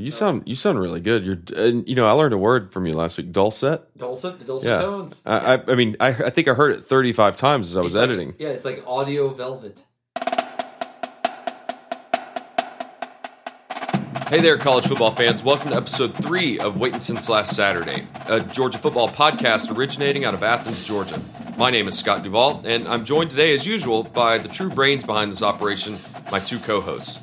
You sound you sound really good. You're and you know I learned a word from you last week. Dulcet. Dulcet, the dulcet Yeah. tones. I I, I mean I I think I heard it 35 times as I was like- editing. yeah, it's like audio velvet. Hey there, college football fans. Welcome to episode three of Waiting Since Last Saturday, a Georgia football podcast originating out of Athens, Georgia. My name is Scott Duvall, and I'm joined today, as usual, by the true brains behind this operation, my two co hosts.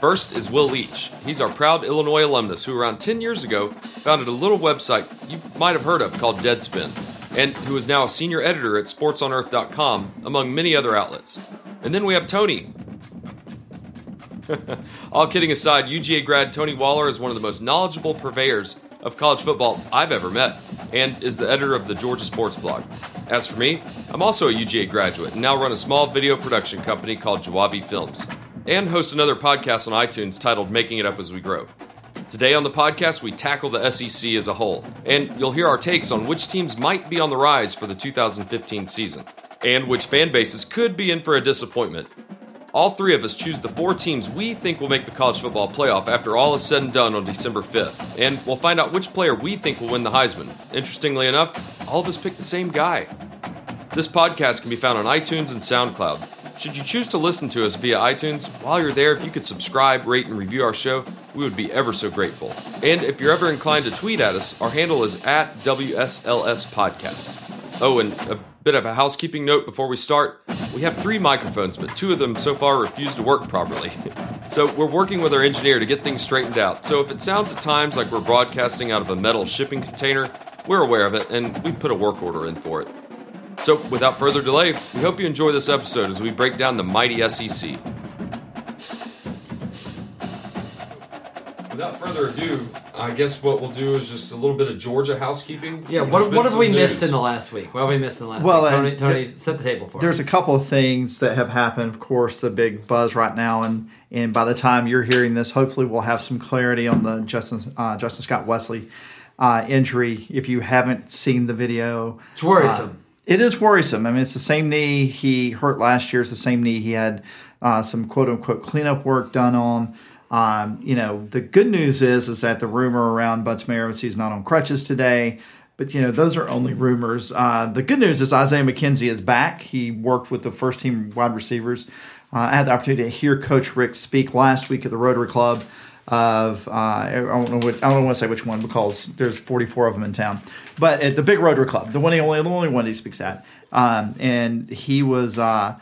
First is Will Leach. He's our proud Illinois alumnus who, around 10 years ago, founded a little website you might have heard of called Deadspin, and who is now a senior editor at sportsonearth.com, among many other outlets. And then we have Tony, all kidding aside, UGA grad Tony Waller is one of the most knowledgeable purveyors of college football I've ever met, and is the editor of the Georgia Sports Blog. As for me, I'm also a UGA graduate and now run a small video production company called Jawabi Films, and host another podcast on iTunes titled Making It Up as We Grow. Today on the podcast, we tackle the SEC as a whole, and you'll hear our takes on which teams might be on the rise for the 2015 season, and which fan bases could be in for a disappointment. All three of us choose the four teams we think will make the college football playoff after all is said and done on December 5th. And we'll find out which player we think will win the Heisman. Interestingly enough, all of us picked the same guy. This podcast can be found on iTunes and SoundCloud. Should you choose to listen to us via iTunes, while you're there, if you could subscribe, rate, and review our show, we would be ever so grateful. And if you're ever inclined to tweet at us, our handle is at WSLS Podcast. Oh, and a bit of a housekeeping note before we start. We have three microphones, but two of them so far refuse to work properly. so we're working with our engineer to get things straightened out. So if it sounds at times like we're broadcasting out of a metal shipping container, we're aware of it and we put a work order in for it. So without further delay, we hope you enjoy this episode as we break down the mighty SEC. Without further ado, I guess what we'll do is just a little bit of Georgia housekeeping. Yeah, There's what, been what have some we missed news. in the last week? What have we missed in the last Well, week? and Tony, Tony th- set the table for us. There's us. a couple of things that have happened. Of course, the big buzz right now, and and by the time you're hearing this, hopefully we'll have some clarity on the Justin uh, Justin Scott Wesley uh, injury. If you haven't seen the video, It's worrisome. It is worrisome. I mean, it's the same knee he hurt last year. It's the same knee he had uh, some quote unquote cleanup work done on. Um, you know, the good news is is that the rumor around Butts is he's not on crutches today. But you know, those are only rumors. Uh, the good news is Isaiah McKenzie is back. He worked with the first team wide receivers. Uh, I had the opportunity to hear Coach Richt speak last week at the Rotary Club. Of uh, I don't know what, I don't want to say which one because there's 44 of them in town, but at the big Rotary Club, the one he only the only one he speaks at, um, and he was uh,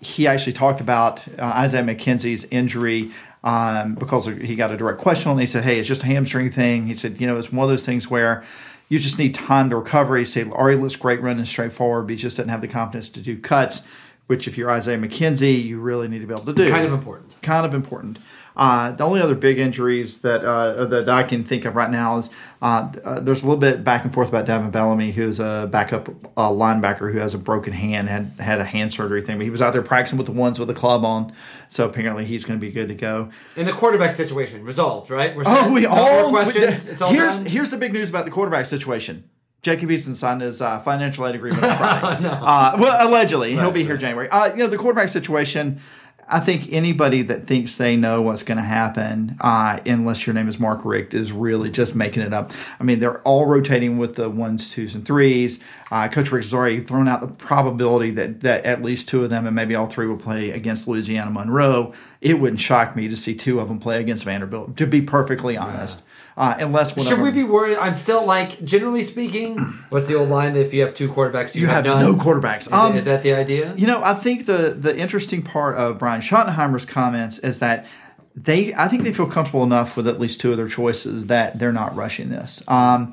he actually talked about uh, Isaiah McKenzie's injury um, because he got a direct question on it. He said, Hey, it's just a hamstring thing. He said, You know, it's one of those things where you just need time to recover. He said, Ari looks great running straight forward, but he just doesn't have the confidence to do cuts, which if you're Isaiah McKenzie, you really need to be able to do. Kind of important. Kind of important. Uh, the only other big injuries that uh, that I can think of right now is uh, uh, there's a little bit back and forth about Davin Bellamy, who's a backup uh, linebacker who has a broken hand, had had a hand surgery thing, but he was out there practicing with the ones with the club on, so apparently he's going to be good to go. In the quarterback situation, resolved, right? We're Oh, we No all questions. we- it's all here's done. here's the big news about the quarterback situation. Jacob Eason signed his uh, financial aid agreement on Friday. uh, well, allegedly, he'll be here January. Uh, you know, the quarterback situation. I think anybody that thinks they know what's going to happen, uh, unless your name is Mark Richt, is really just making it up. I mean, they're all rotating with the ones, twos, and threes. Uh, Coach Richt has already thrown out the probability that, that at least two of them and maybe all three will play against Louisiana Monroe. It wouldn't shock me to see two of them play against Vanderbilt, to be perfectly honest. Uh, unless one Should we be worried? I'm still like, generally speaking, what's the old line? If you have two quarterbacks, you, you have none. no quarterbacks. Is, Um, is that the idea? You know, I think the the interesting part of Brian Schottenheimer's comments is that they, I think they feel comfortable enough with at least two of their choices that they're not rushing this. Um,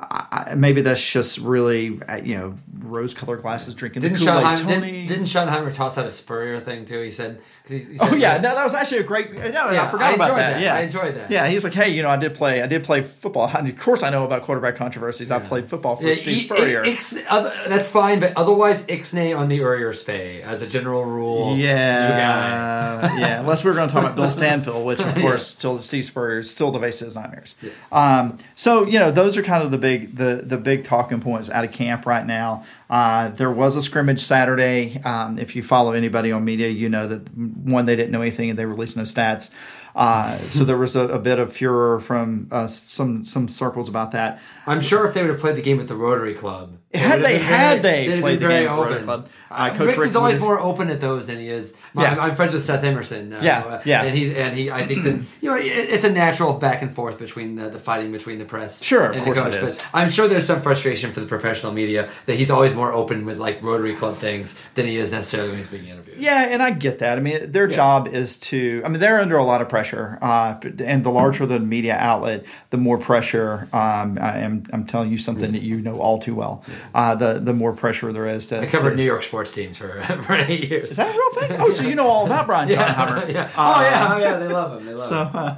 I, maybe that's just really, uh, you know, rose-colored glasses drinking Didn't the Kool-Aid. Schottenheimer, Tony. didn't, didn't Schottenheimer toss out a Spurrier thing too? He said, cause he, he said Oh yeah, that, that was actually a great. No, Yeah, I forgot I about enjoyed that. that. Yeah, I enjoyed that. Yeah, he's like, hey, you know, I did play. I did play football. I, of course, I know about quarterback controversies. I played football for Yeah, Steve he- Spurrier. Ix- other- that's fine, but otherwise, Ixnay on the Urrier Spay as a general rule. Yeah, yeah. Unless we are going to talk about Bill Stanfield, which of course, still Steve Spurrier is still the base of his nightmares. Um, so you know, those are kind of the big the the big talking points out of camp right now. Uh, there was a scrimmage Saturday. Um, if you follow anybody on media, you know that one they didn't know anything and they released no stats. Uh, so there was a, a bit of furor from uh, some some circles about that. I'm sure if they would have played the game at the Rotary Club, Had they- had very- they played the game at the Rotary. Club, uh, Uh, Coach Richt, Richt is always more open at those than he is. Yeah. I'm, friends with Seth Emerson. Uh, Yeah, uh, yeah. And he and he, I think that you know it, it's a natural back and forth between the, the fighting between the press. Sure, of course the coach. it is. But I'm sure there's some frustration for the professional media that he's always more open with like Rotary Club things than he is necessarily when he's being interviewed. Yeah, and I get that. I mean, their job is to. I mean, they're under a lot of pressure, uh, and the larger the media outlet, the more pressure. Um, I am. I'm telling you something that you know all too well. Uh, the the more pressure there is to. I covered to- New York sports teams for for eight years. Is that a real thing? Oh, so you know all about Brian Schottenheimer. yeah. Oh yeah. Oh yeah. They love him. They love So, him.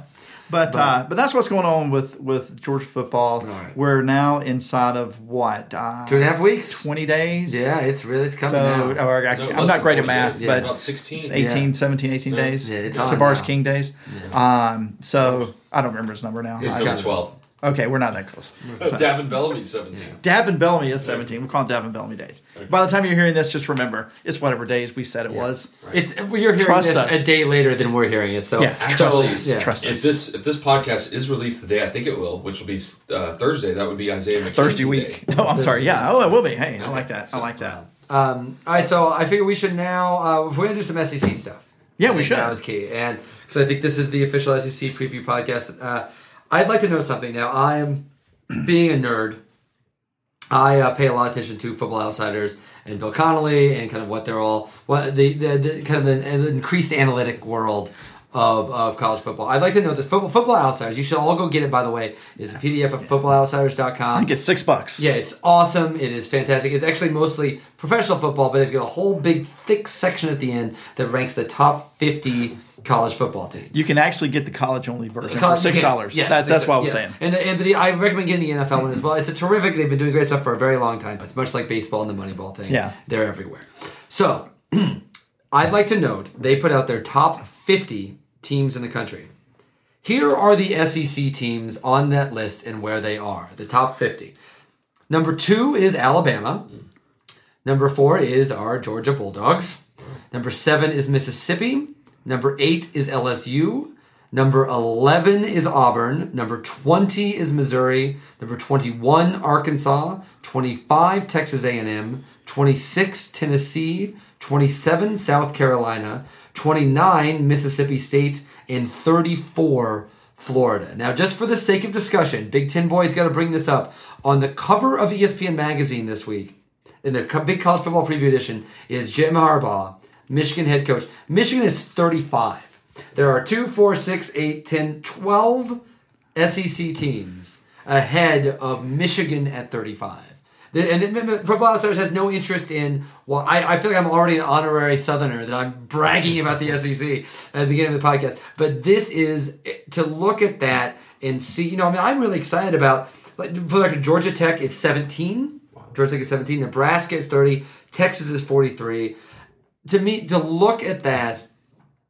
Uh, but uh, but that's what's going on with with Georgia football. right. We're now inside of what uh, Two and a half weeks. twenty days. Yeah, it's really it's coming So, now. or I, No, I'm not great at math, days. but about 16. 18, Yeah. 17, 18 days. Yeah, it's to on Bars now. King days. Um, so I don't remember his number now. It's I- number 12. Okay, we're not that close. So, Davin Bellamy's 17. Davin Bellamy is 17. We'll call it Davin Bellamy days. By the time you're hearing this, just remember it's whatever days we said it was. It's well, you're hearing Trust this us. a day later than we're hearing it. So Yeah, Actually, trust us. yeah. Trust If us. this if this podcast is released the day I think it will, which will be uh, Thursday, that would be Isaiah McKenzie Thursday week. Day. No, I'm sorry. Yeah. Oh, it will be. Hey, I like that. I like that. Um, all right, so I figure we should now uh, if we're gonna do some SEC stuff. Yeah, I we think should. That was key, and so I think this is the official SEC preview podcast. Uh, I'd like to know something now. I am being a nerd. I uh, pay a lot of attention to Football Outsiders and Bill Connolly and kind of what they're all what the, the, the kind of the, the increased analytic world of, of college football. I'd like to know this football Football Outsiders. You should all go get it. By the way, it's a PDF of footballoutsiders.com. I think it's six bucks. Yeah, it's awesome. It is fantastic. It's actually mostly professional football, but they've got a whole big, thick section at the end that ranks the top 50 college football team. You can actually get the college only version for six dollars. yes, That, that's what I was yes. saying. And, the, and the, I recommend getting the NFL one as well. It's a terrific. They've been doing great stuff for a very long time. But it's much like baseball and the Moneyball thing. Yeah. they're everywhere. So, I'd like to note they put out their top 50 teams in the country. Here are the SEC teams on that list and where they are. The top 50. Number two is Alabama. Number four is our Georgia Bulldogs. Number seven is Mississippi. Number eight is LSU. Number 11 is Auburn. Number 20 is Missouri. Number 21, Arkansas. 25, Texas A&M. 26, Tennessee. 27, South Carolina. 29, Mississippi State. And 34, Florida. Now, just for the sake of discussion, Big Ten Boys got to bring this up. On the cover of ESPN Magazine this week, in the big college football preview edition, is Jim Harbaugh, Michigan head coach. Michigan is 35. There are two, four, six, eight, 10, 12 SEC teams ahead of Michigan at 35. And then Football Outsiders has no interest in. Well, I, I feel like I'm already an honorary Southerner that I'm bragging about the SEC at the beginning of the podcast. But this is eh, to look at that and see. You know, I mean, I'm really excited about. Like, for like Georgia Tech is 17. Georgia Tech is 17. Nebraska is 30. Texas is 43. To me, to look at that,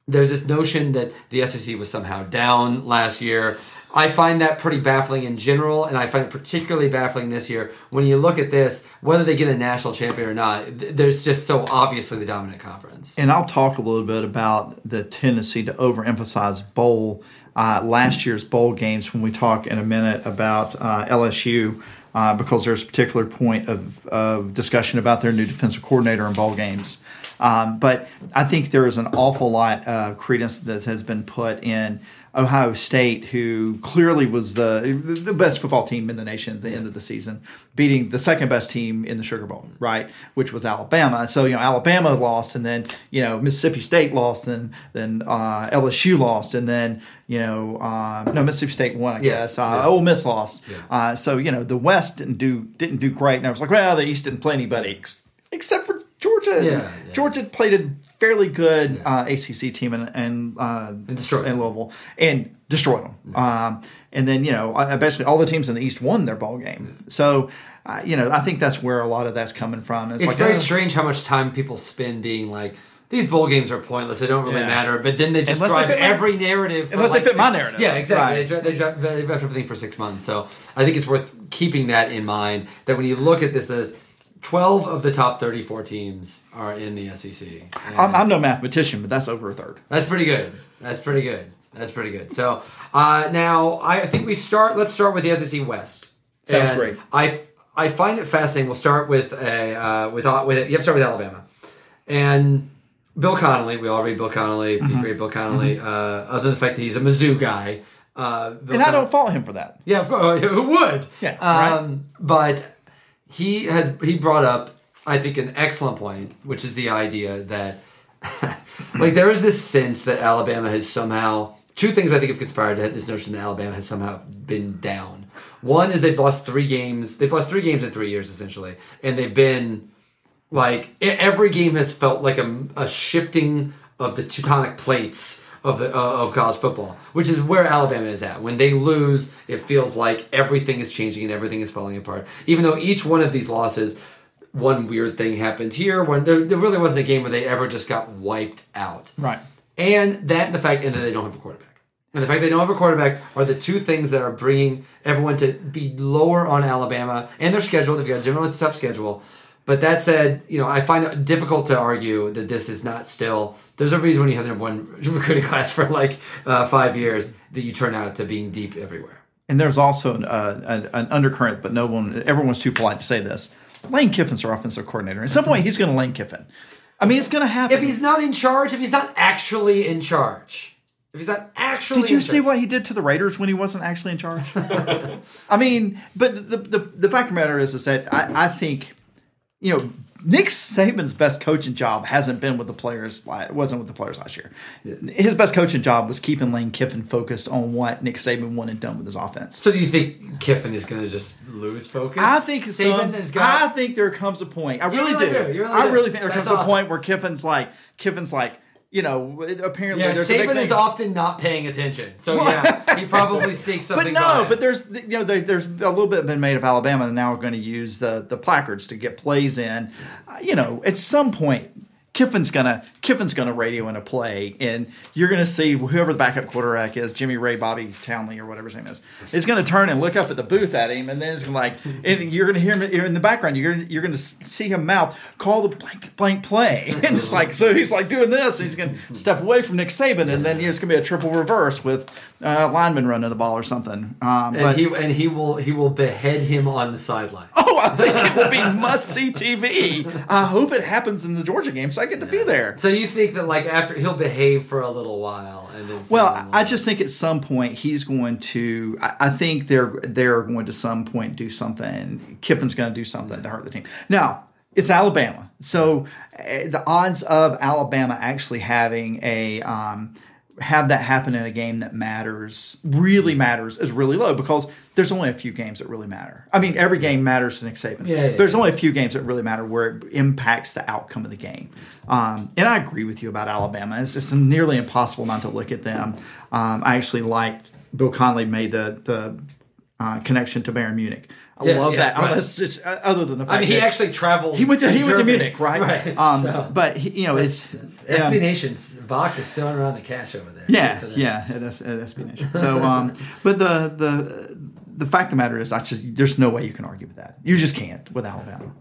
there's this notion that the SEC was somehow down last year. I find that pretty baffling in general, and I find it particularly baffling this year. When you look at this, whether they get a national champion or not, there's just so obviously the dominant conference. And I'll talk a little bit about the tendency to overemphasize bowl uh, last year's bowl games when we talk in a minute about uh, LSU. Uh, because there's a particular point of, of discussion about their new defensive coordinator in bowl games. Um, but I think there is an awful lot of credence that has been put in Ohio State, who clearly was the the best football team in the nation at the end of the season, beating the second best team in the Sugar Bowl, right, which was Alabama. So you know Alabama lost, and then you know Mississippi State lost, and then uh, LSU lost, and then you know uh, no Mississippi State won, I Yeah, guess. Uh, yeah. Ole Miss lost. Uh, so you know the West didn't do didn't do great, and I was like, well, the East didn't play anybody ex- except for Georgia. Yeah, yeah. Georgia played a fairly good uh, ACC team and and, uh, and destroyed in them. Louisville and destroyed them. Um, and then you know uh, basically all the teams in the East won their ball game. So uh, you know I think that's where a lot of that's coming from. It's like, very oh, strange how much time people spend being like, these bowl games are pointless. They don't really Yeah. matter. But then they just Unless they drive fit my- every narrative. for Unless they like fit my narrative. Yeah, exactly. Right. They, drive, they, drive, they drive everything for six months. So I think it's worth keeping that in mind. That when you look at this as 12 of the top 34 teams are in the SEC. I'm, I'm no mathematician, but that's over a third. that's pretty good. That's pretty good. That's pretty good. So uh, now I think we start. Let's start with the SEC West. Sounds And great. I I find it fascinating. We'll start with a uh, with with you have to start with Alabama and Bill Connolly. We all read Bill Connolly. Mm-hmm. We read Bill Connolly. Uh, other than the fact that he's a Mizzou guy. Uh, And I don't fault him for that. yeah. Who would? Yeah, right. Um, But he has he brought up, I think, an excellent point, which is the idea that, like, there is this sense that Alabama has somehow two things I think have conspired to this notion that Alabama has somehow been down. One is they've lost three games. They've lost three games in three years essentially, and they've been like every game has felt like a, a shifting of the tectonic plates of the uh, of college football, which is where Alabama is at. When they lose, it feels like everything is changing and everything is falling apart. Even though each one of these losses, one weird thing happened here. When there, there really wasn't a game where they ever just got wiped out. Right. And that and the fact and that they don't have a quarterback. And the fact they don't have a quarterback are the two things that are bringing everyone to be lower on Alabama and their schedule. They've got a generally tough schedule. But that said, you know, I find it difficult to argue that this is not still. There's a reason when you have the number one recruiting class for like uh, five years that you turn out to being deep everywhere. And there's also an, uh, an, an undercurrent, but no one, everyone's too polite to say this. Lane Kiffin's our offensive coordinator. At some point, he's going to Lane Kiffin. I mean, it's going to happen. If he's not in charge, if he's not actually in charge, if he's not actually, Did you see what he did to the Raiders when he wasn't actually in charge? I mean, but the, the the fact of the matter is, is that I, I think, you know, Nick Saban's best coaching job hasn't been with the players. la- Wasn't with the players last year. His best coaching job was keeping Lane Kiffin focused on what Nick Saban wanted done with his offense. So do you think Kiffin is going to just lose focus? I think Saban some, got. I think there comes a point. I really, really do. do. Really I do. really think there That's comes a point where Kiffin's like Kiffin's like you know apparently yeah, there's Saban is often not paying attention. So yeah, he probably sneaks something. But no, but there's you know there, there's a little bit been made of Alabama, and now we're going to use the the placards to get plays in. Uh, you know, at some point, Kiffin's gonna Kiffin's gonna radio in a play, and you're gonna see whoever the backup quarterback is, Jimmy Ray, Bobby Townley, or whatever his name is, is gonna turn and look up at the booth at him, and then it's gonna like, and you're gonna hear him in the background. You're gonna, you're gonna see him mouth call the blank blank play, and it's like so he's like doing this, and he's gonna step away from Nick Saban, and then it's gonna be a triple reverse with uh, lineman running the ball or something. Um, and but he and he will he will behead him on the sideline. Oh, I think it will be must see TV. I hope it happens in the Georgia game so I get to be there. So you think that like after he'll behave for a little while and then Well, Saban will- I just think at some point he's going to. I, I think they're they're going to some point do something. Kiffin's going to do something to hurt the team. Now it's Alabama, so uh, the odds of Alabama actually having a um, have that happen in a game that matters really matters is really low because there's only a few games that really matter. I mean, every game matters to Nick Saban. Yeah, yeah, there's only a few games that really matter where it impacts the outcome of the game. Um, and I agree with you about Alabama. It's just nearly impossible not to look at them. Um, I actually liked Bill Connolly made the the uh, connection to Bayern Munich. I Yeah, love yeah, that. right. Unless it's, uh, other than the fact I mean, he that actually traveled. he went to, he went to Munich, right? Right. Um, So, but he, you know, it's, it's, yeah. SB Nation's Vox is throwing around the cash over there. Yeah, Good for them. yeah, at, S, at SB Nation. So, um, but the the the fact of the matter is, I just there's no way you can argue with that. You just can't with Alabama.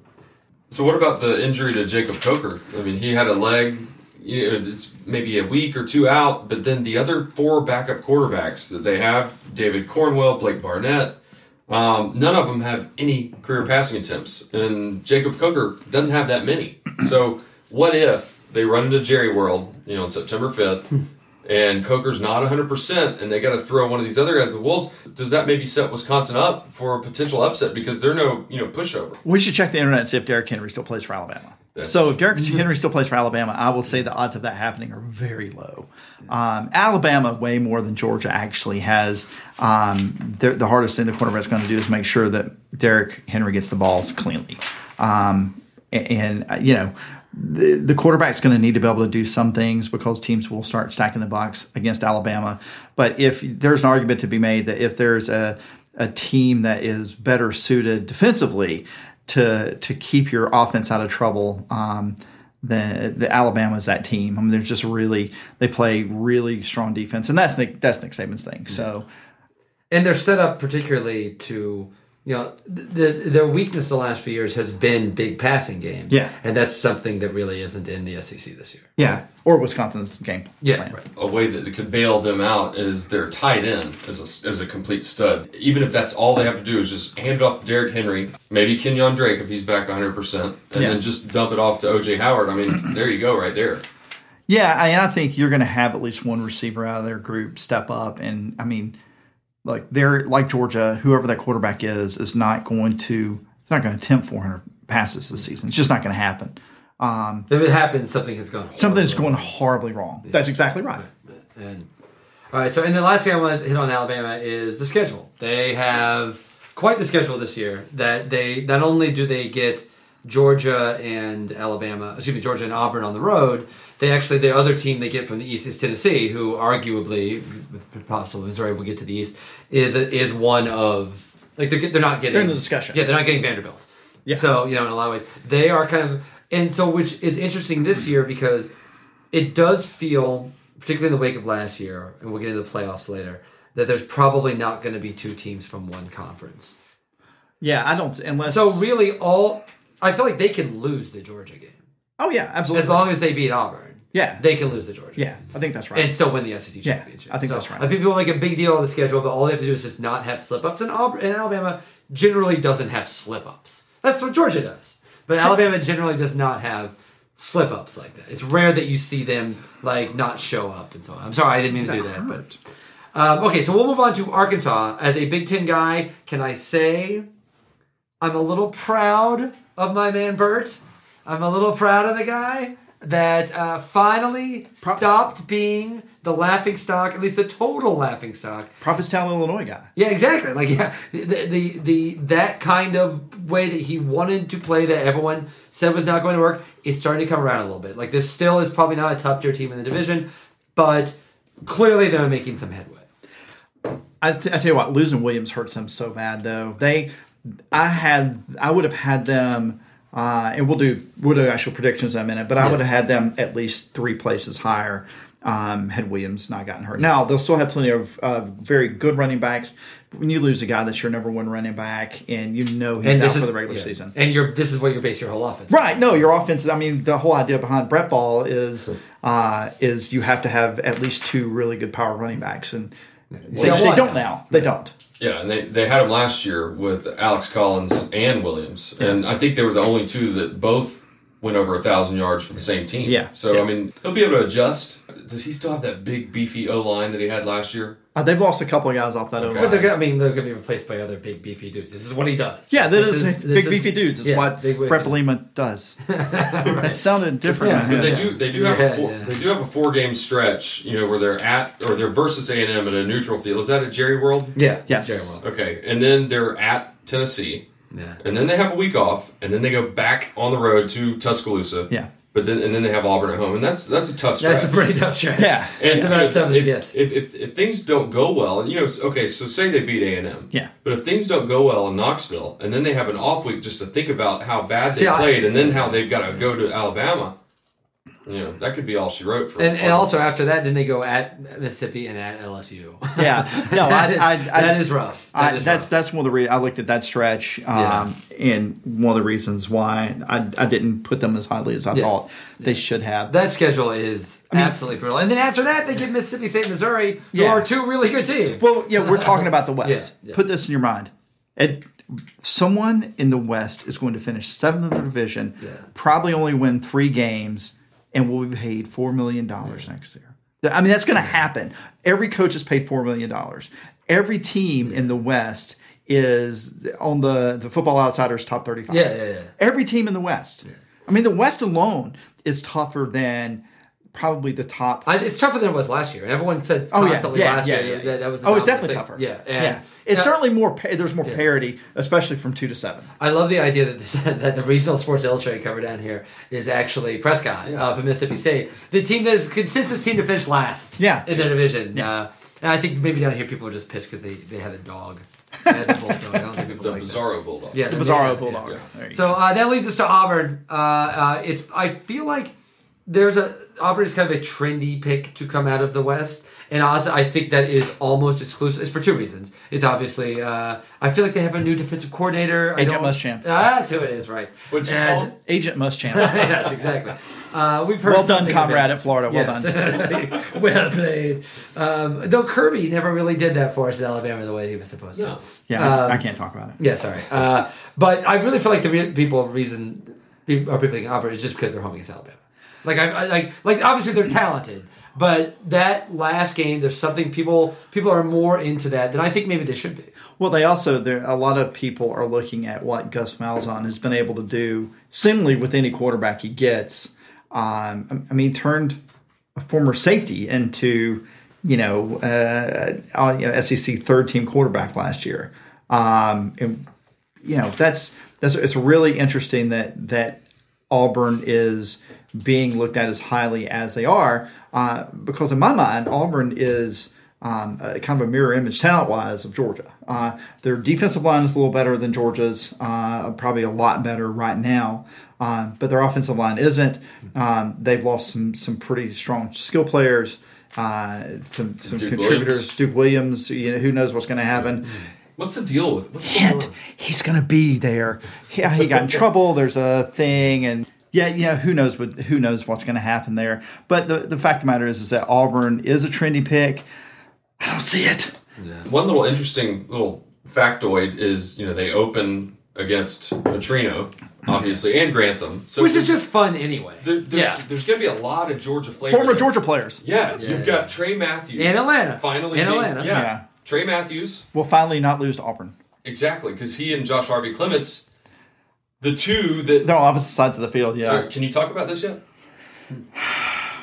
So what about the injury to Jacob Coker? I mean, he had a leg. You know, it's maybe a week or two out, but then the other four backup quarterbacks that they have, David Cornwell, Blake Barnett, um, none of them have any career passing attempts, and Jacob Coker doesn't have that many. So what if they run into Jerry World, you know, on September fifth, and Coker's not 100%, and they got to throw one of these other guys, the Wolves? Does that maybe set Wisconsin up for a potential upset because they're no, you know, pushover? We should check the internet and see if Derrick Henry still plays for Alabama. That's- so if Derrick Henry still plays for Alabama, I will say the odds of that happening are very low. Um, Alabama, way more than Georgia, actually has um, the, the hardest thing the quarterback's going to do is make sure that Derrick Henry gets the balls cleanly. Um, and, and, uh, you know, the, the quarterback's going to need to be able to do some things because teams will start stacking the box against Alabama. But if there's an argument to be made that if there's a, a team that is better suited defensively to to keep your offense out of trouble, um, the the Alabama's that team. I mean, they're just really they play really strong defense, and that's Nick that's Nick Saban's thing. So and they're set up particularly to you you know, the, their weakness the last few years has been big passing games. Yeah. and that's something that really isn't in the SEC this year. Yeah, or Wisconsin's game. Yeah, plan. right. a way that could bail them out is their tight end as a, as a complete stud. Even if that's all they have to do is just hand it off to Derrick Henry, maybe Kenyon Drake if he's back 100%, and Yeah. then just dump it off to OJ Howard. I mean, there you go, right there. Yeah, I, and I think you're going to have at least one receiver out of their group step up, and I mean, like they're like Georgia, whoever that quarterback is, is not going to. It's not going to attempt 400 passes this season. It's just not going to happen. Um, If it happens, something has gone. Something's horribly going horribly wrong. That's exactly right. And all right, so and the last thing I want to hit on Alabama is the schedule. They have quite the schedule this year. That they not only do they get Georgia and Alabama, excuse me, Georgia and Auburn on the road. They actually the other team they get from the East is Tennessee, who arguably, with possible Missouri, will get to the East, is is one of like they're they're not getting They're in the discussion. Yeah, they're not getting Vanderbilt. Yeah. So you know, in a lot of ways, they are kind of, and so which is interesting this year because it does feel, particularly in the wake of last year, and we'll get into the playoffs later, that there's probably not going to be two teams from one conference. Yeah, I don't unless. So really, all I feel like they can lose the Georgia game oh yeah, absolutely. as long as they beat Auburn. Yeah. they can lose the Georgia. yeah, I think that's right. And still win the SEC Yeah, championship. I think So, that's right. I think people make a big deal of the schedule, but all they have to do is just not have slip ups. And, and Alabama generally doesn't have slip ups. That's what Georgia does. But Alabama generally does not have slip ups like that. It's rare that you see them like not show up and so on. I'm sorry, I didn't mean to do that. But um, okay, so we'll move on to Arkansas. As a Big Ten guy, can I say I'm a little proud of my man Bert? I'm a little proud of the guy that uh, finally stopped being the laughing stock, at least the total laughing stock. Prophetstown, Illinois guy. Yeah, exactly. Like yeah, the, the the that kind of way that he wanted to play that everyone said was not going to work is starting to come around a little bit. Like this still is probably not a top tier team in the division, but clearly they're making some headway. I, t- I tell you what, losing Williams hurts them so bad though. They, I had, I would have had them, uh, and we'll do we'll do actual predictions in a minute, but I would have had them at least three places higher. Um, had Williams not gotten hurt. Now they'll still have plenty of uh, very good running backs. When you lose a guy that's your number one running back, and you know he's And out for is the regular yeah. season, And you're this is what you base your whole offense. Right. No, your offense. I mean, the whole idea behind Brett Ball is uh, is you have to have at least two really good power running backs, and they, they don't now. now. They don't. Yeah, and they, they had him last year with Alex Collins and Williams, and I think they were the only two that both went over a thousand yards for the same team. Yeah, So yeah. I mean, he'll be able to adjust. Does he still have that big beefy O line that he had last year? Uh, they've lost a couple of guys off that. Okay. Okay. But they're gonna, I mean, they're going to be replaced by other big beefy dudes. This is what he does. Yeah, that This is, this big is- beefy dudes. It's yeah, what big Brett wicked. Bielema does. It sounded different. Yeah. in But they do they do Your have a four, yeah. they do have a four game stretch, you know, where they're at or they're versus A and M at a neutral field. Is that at Jerry World? Yeah. Yes. Jerry World. Okay, and then they're at Tennessee, Yeah. and then they have a week off, and then they go back on the road to Tuscaloosa. Yeah. But then and then they have Auburn at home, and that's that's a tough stretch. That's a pretty tough stretch. Yeah. It's about as tough as it if, gets. If, if, if things don't go well, you know, okay, so say they beat A and M, Yeah. But if things don't go well in Knoxville, and then they have an off week just to think about how bad they See, I- played, and then how they've got to go to Alabama, you know, that could be all she wrote for. And, and also after that, then they go at Mississippi and at LSU. Yeah. No, that I- is I- I- that is rough. That I, is that's rough. that's one of the re- I looked at that stretch, um, and one of the reasons why I, I didn't put them as highly as I Yeah. thought they should have. that schedule is absolutely brutal. And then after that, they get Mississippi State, and Missouri, who are two really good teams. Well, yeah, we're talking about the West. Yeah, yeah. Put this in your mind. It, someone in the West is going to finish seventh in the division, probably only win three games, and will be paid four million dollars next year. I mean, that's going to happen. Every coach is paid four million dollars. Every team in the West is on the the Football Outsiders top thirty-five. Yeah, yeah, yeah. Every team in the West. I mean, the West alone is tougher than probably the top I, it's tougher than it was last year, and everyone said Oh yeah, yeah, last yeah, year yeah. that, that was. the oh, it's definitely thing. tougher. Yeah, and, yeah. It's yeah, certainly more. There's more parity, especially from two to seven. I love the idea that, this, that the regional Sports Illustrated cover down here is actually Prescott uh, from Mississippi State, the team that is consensus team to finish last. Yeah. in their division. Uh, and I think maybe down here people are just pissed because they, they had a dog. They had the bulldog. I don't think people the like that. Bizarro Bulldog. Yeah, The yeah, Bizarro yeah, Bulldog. yeah. So uh, that leads us to Auburn. Uh, uh, it's I feel like there's a Auburn is kind of a trendy pick to come out of the West, and honestly, I think that is almost exclusive. It's for two reasons. It's obviously uh, I feel like they have a new defensive coordinator. Agent don't- Muschamp. Ah, that's who it is, right? What'd you And- Agent Muschamp. yes, exactly. Uh, we've heard well done, comrade at Florida. Well Yes. done. well played. Um, though Kirby never really did that for us at Alabama the way he was supposed to. No. Yeah, I- Um, I can't talk about it. Yeah, sorry. Uh, but I really feel like the re- people reason people are people thinking Auburn is just because they're home against Alabama. Like I, I like like obviously they're talented, but that last game there's something people people are more into that than I think maybe they should be. Well, they also there a lot of people are looking at what Gus Malzahn has been able to do, seemingly with any quarterback he gets. Um, I mean, turned a former safety into you know, uh, uh, you know SEC third team quarterback last year. Um, and you know that's that's it's really interesting that that Auburn is being looked at as highly as they are uh, because in my mind Auburn is um, a, kind of a mirror image talent wise of Georgia. Uh, their defensive line is a little better than Georgia's, uh, probably a lot better right now, um, but their offensive line isn't. Um, they've lost some some pretty strong skill players. Uh, some some Duke contributors, Williams. Duke Williams. You know, who knows what's going to happen? What's the deal with what's And he's going to be there. Yeah, he got in trouble. There's a thing, and yeah, yeah. Who knows what? Who knows what's going to happen there? But the the fact of the matter is, is that Auburn is a trendy pick. I don't see it. One little interesting little factoid is you know they open against Petrino, obviously, and Grantham, so Which is just fun anyway. there, there's, yeah. there's going to be a lot of Georgia flavor. Former there. Georgia players Yeah, you've got Trey Matthews In Atlanta. Finally, In being- Atlanta. Yeah. Yeah. Trey Matthews, will finally not lose to Auburn. exactly, because he and Josh Harvey-Clemons, the two that. They're on opposite sides of the field. Yeah. Can you talk about this yet?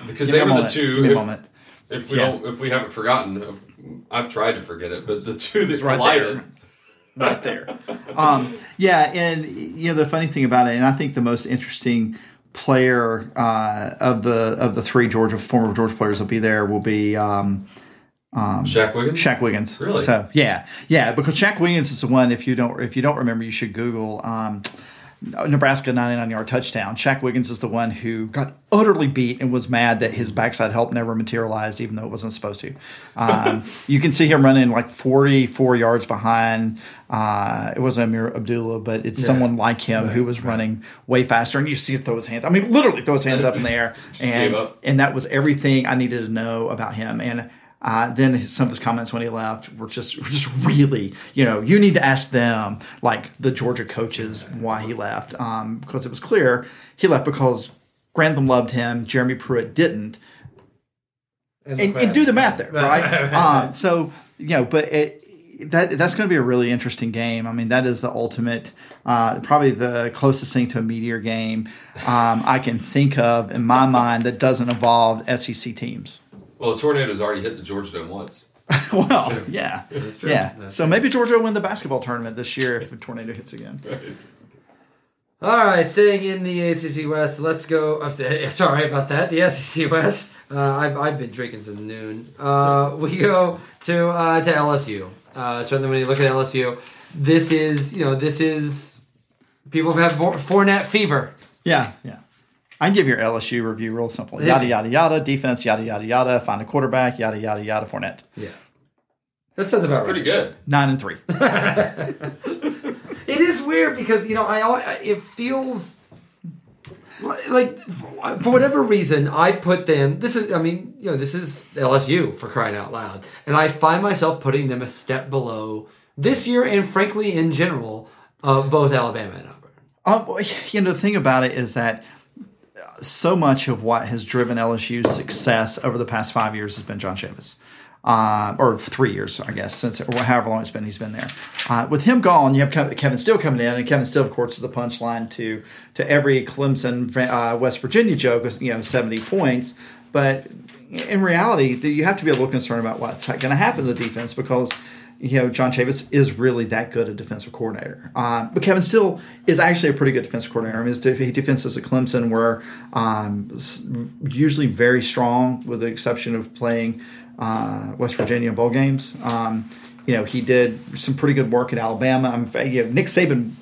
Because they were the two. Give me a if- moment. If we Yeah. don't, if we haven't forgotten, if- I've tried to forget it, but the two that right collided. there. right there. Um, yeah, and you know the funny thing about it, and I think the most interesting player uh, of the of the three Georgia former Georgia players will be there will be um, Shaq Wiggins. Shaq Wiggins. Really? So yeah, yeah, because Shaq Wiggins is the one. If you don't if you don't remember, you should Google. Um, Nebraska 99 yard touchdown. Shaq Wiggins is the one who got utterly beat and was mad that his backside help never materialized, even though it wasn't supposed to. Um, you can see him running like 44 yards behind. Uh, it wasn't Ameer Abdullah, but it's someone like him who was running way faster. And you see it throw his hands. I mean, literally throw his hands up in the air. And, and that was everything I needed to know about him. And uh, then his, some of his comments when he left were just were just really, you know, you need to ask them, like the Georgia coaches, why he left, um, because it was clear he left because Grantham loved him, Jeremy Pruitt didn't, and, and do the math there, right? um, so you know, but it, that that's going to be a really interesting game. I mean, that is the ultimate, uh, probably the closest thing to a meteor game um, I can think of in my mind that doesn't involve SEC teams. Well, the tornado's already hit the Georgia Dome once. well, yeah, That's true. yeah. That's so maybe Georgia will win the basketball tournament this year if a tornado hits again. All right, staying in the ACC West, let's go. Up to, sorry about that. The SEC West. Uh, I've, I've been drinking since noon. Uh, we go to uh, to LSU. Uh, certainly, when you look at LSU, this is you know this is people have had Four- Fournette fever. Yeah, yeah. I can give your LSU review real simple. Yeah. Yada yada yada. Defense. Yada yada yada. Find a quarterback. Yada yada yada. Fournette. Yeah, that sounds about Pretty right. good. Nine and three. It is weird because you know I al- it feels like for whatever reason I put them. This is I mean you know this is LSU for crying out loud, and I find myself putting them a step below this year and frankly in general of both Alabama and Auburn. Um, you know, the thing about it is that so much of what has driven LSU's success over the past five years has been John Chavis. Uh, or three years, I guess, since or however long it's been, he's been there. Uh, with him gone, you have Kevin Steele coming in, and Kevin Steele, of course, is the punchline to to every Clemson, uh, West Virginia joke. You know, seventy points, but in reality, you have to be a little concerned about what's going to happen to the defense because you know, John Chavis is really that good a defensive coordinator. Uh, but Kevin Steele is actually a pretty good defensive coordinator. I mean, his defenses at Clemson were um, usually very strong, with the exception of playing uh, West Virginia bowl games. Um, you know, he did some pretty good work at Alabama. I'm, you know, Nick Saban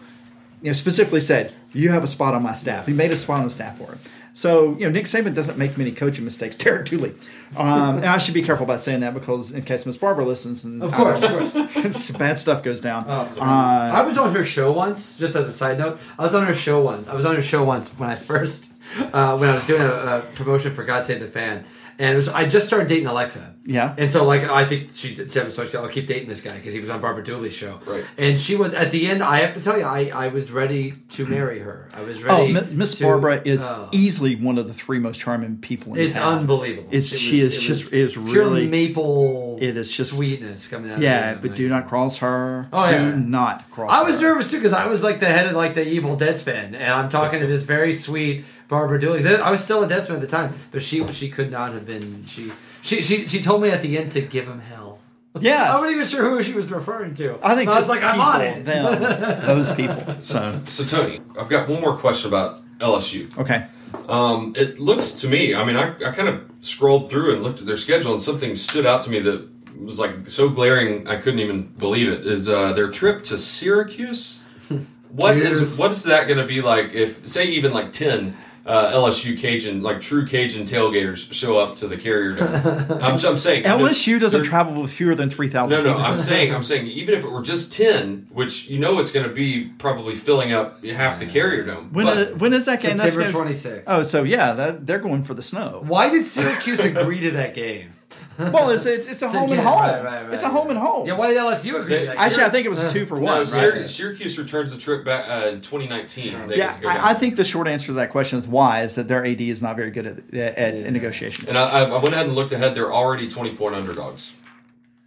you know, specifically said, "You have a spot on my staff." He made a spot on the staff for him. So you know, Nick Saban doesn't make many coaching mistakes. Derek Dooley, um, and I should be careful about saying that because in case Miss Barbara listens, and Of course, of course. course, bad stuff goes down. Oh, uh, I was on her show once, just as a side note. I was on her show once. I was on her show once when I first, uh, when I was doing a, a promotion for God Save the Fan. And it was, I just started dating Alexa. Yeah. And so, like, I think she, she so she said, I'll keep dating this guy because he was on Barbara Dooley's show. Right. And she was, at the end, I have to tell you, I, I was ready to mm-hmm. marry her. I was Oh, ready. Mi- Miss Barbara is oh. easily one of the three most charming people in the world. It's town. unbelievable. It's- It she is it just- was it is pure really- maple. it is just- sweetness coming out. Yeah, of her. but do not cross her. Oh, yeah. Do not cross. Her. I was her. nervous too because I was like the head of like the Evil Deadspin, and I'm talking to this very sweet Barbara Dooley. 'Cause I was still a Deadspin at the time, but she she could not have been. She she she, she told me at the end to give him hell. Yeah, I wasn't even sure who she was referring to. I think But I was just like, I'm on it. Them, those people. So So Tony, I've got one more question about LSU. okay. Um, it looks to me, I mean, I, I kind of scrolled through and looked at their schedule, and something stood out to me that was like so glaring I couldn't even believe it. Is uh, their trip to Syracuse? What is Cheers. what is that going to be like if, say, even like ten uh, LSU Cajun, like true Cajun tailgaters, show up to the Carrier Dome? I'm, I'm saying LSU doesn't travel with fewer than three thousand. No, no, I'm saying, I'm saying, even if it were just ten, which you know it's going to be probably filling up half the Carrier Dome. When but- uh, when is that game? September gonna- 26th. Oh, so yeah, that, they're going for the snow. Why did Syracuse agree to that game? Well, it's it's, it's a home and home. right, right, right, it's a home and home. Yeah, why did LSU agree to? Actually, game? I think it was a two for no, one. right? Syracuse returns the trip back uh, in 2019. They Yeah, get to go down. I, I think the short answer to that question is why is that their AD is not very good at, at negotiations. And I, I went ahead and looked ahead. They're already 20 point underdogs.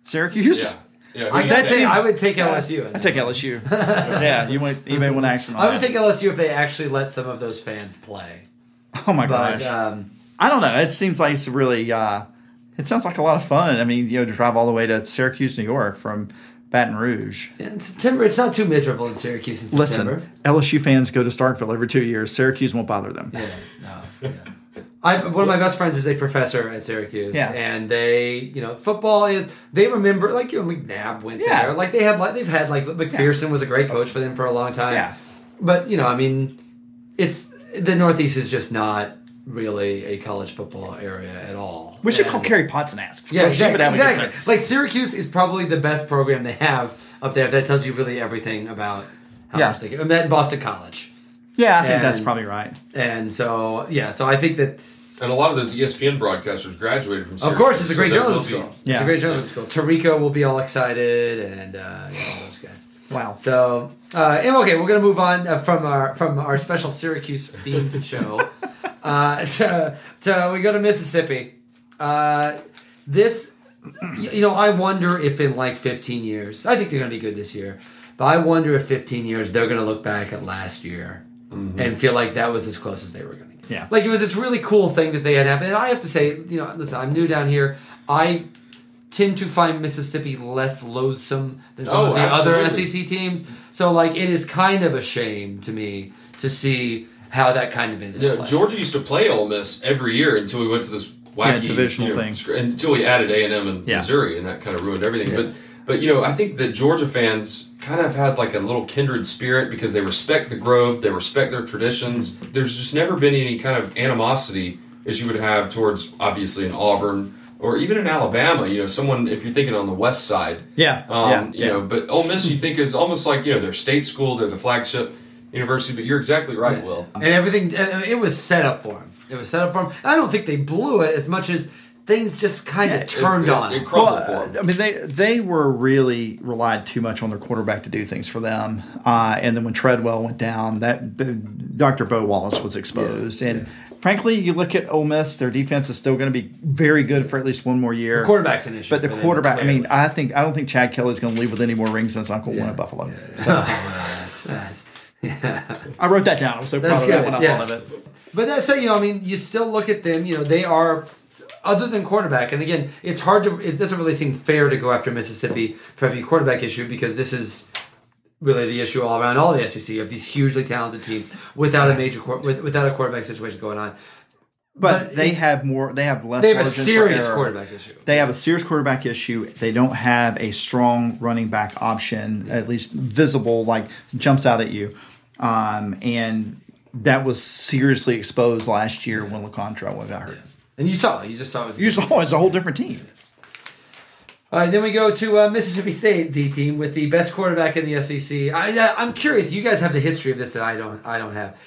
Syracuse. Yeah. Yeah. I, who gotta you say, think? I would take LSU. I that. take LSU. yeah, you might you may want action on I would that. take LSU if they actually let some of those fans play. oh my But gosh, um, I don't know. It seems like it's really. Uh, it sounds like a lot of fun. I mean, you know, to drive all the way to Syracuse, New York from Baton Rouge. in September, it's not too miserable in Syracuse in September. Listen, LSU fans go to Starkville every two years. Syracuse won't bother them. Yeah, no, yeah. I, one of my best friends is a professor at Syracuse, Yeah. and they, you know, football is. They remember, like you know, McNabb went Yeah. there. Like they had, like they've had, like MacPherson was a great coach for them for a long time. Yeah. But you know, I mean, it's the Northeast is just not really a college football area at all. We should call Kerry Potts and ask. Yeah, She would exactly. have a good time. Like Syracuse is probably the best program they have up there. That tells you really everything about how Yeah. much they get. And then Boston College, Yeah, I think that's probably right. and so yeah, so I think that And a lot of those ESPN broadcasters graduated from of course it's a great there will journalism be- school. It's a great journalism school. Tirico will be all excited, and uh, yeah, all those guys. Wow. So, uh, and okay, we're gonna move on uh, from our from our special Syracuse themed show uh, to to we go to Mississippi. Uh, this, you know, I wonder if in like 15 years, I think they're gonna be good this year, but I wonder if 15 years they're gonna look back at last year and feel like that was as close as they were gonna. get. Yeah. like it was this really cool thing that they had happened. And I have to say, you know, listen, I'm new down here. I tend to find Mississippi less loathsome than some Oh, of the other. SEC teams. So like it is kind of a shame to me to see how that kind of ended Yeah, up. last Georgia used to play Ole Miss every year until we went to this wacky Yeah, divisional you know, thing. until we added A and M and Yeah. Missouri, and that kind of ruined everything. But but you know, I think that Georgia fans kind of had like a little kindred spirit because they respect the Grove, they respect their traditions. There's just never been any kind of animosity as you would have towards obviously in Auburn or even in Alabama. You know, someone if you're thinking on the west side, Yeah, um, yeah, you yeah. know, but Ole Miss you think is almost like you know their state school, they're the flagship university. But you're exactly right, Will. and everything it was set up for him. It was set up for him. I don't think they blew it as much as things just kind of It- turned it, on. It, crumbled Well, for them. I mean, they they were really relied too much on their quarterback to do things for them. Uh, and then when Treadwell went down, that Dr. Bo Wallace was exposed. and frankly, you look at Ole Miss, their defense is still going to be very good for at least one more year. quarterback's an issue. but the for them, quarterback, I mean. I think I don't think Chad Kelly's going to leave with any more rings than his uncle won at Buffalo. So That's- that's- I wrote that down. I'm so proud That's of that good, when I yeah. thought of it. But that's so you know, I mean, you still look at them. You know, they are other than quarterback. And again, it's hard to. It doesn't really seem fair to go after Mississippi for a quarterback issue because this is really the issue all around all the SEC of these hugely talented teams without a major without a quarterback situation going on. But, But they it- have more. They have less. They have a serious quarterback issue. They have a serious quarterback issue. They don't have a strong running back option, at least visible, like jumps out at you. Um, and that was seriously exposed last year when LeContrell got hurt. And you saw, you just saw it. You saw it's a whole different team. All right, then we go to uh, Mississippi State, the team with the best quarterback in the SEC. I, I'm curious. You guys have the history of this that I don't. I don't have.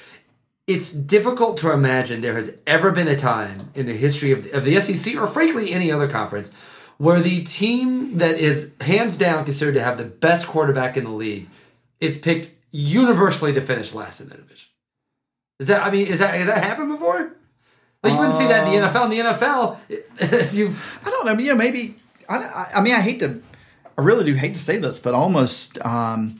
It's difficult to imagine there has ever been a time in the history of, of the SEC or frankly any other conference where the team that is hands down considered to have the best quarterback in the league is picked universally to finish last in the division. Is that? I mean, is that has that happened before? Like you wouldn't see that in the NFL. In the NFL, if you I don't know. I mean, you know, maybe. I, I, I mean, I hate to. I really do hate to say this, but almost. Um,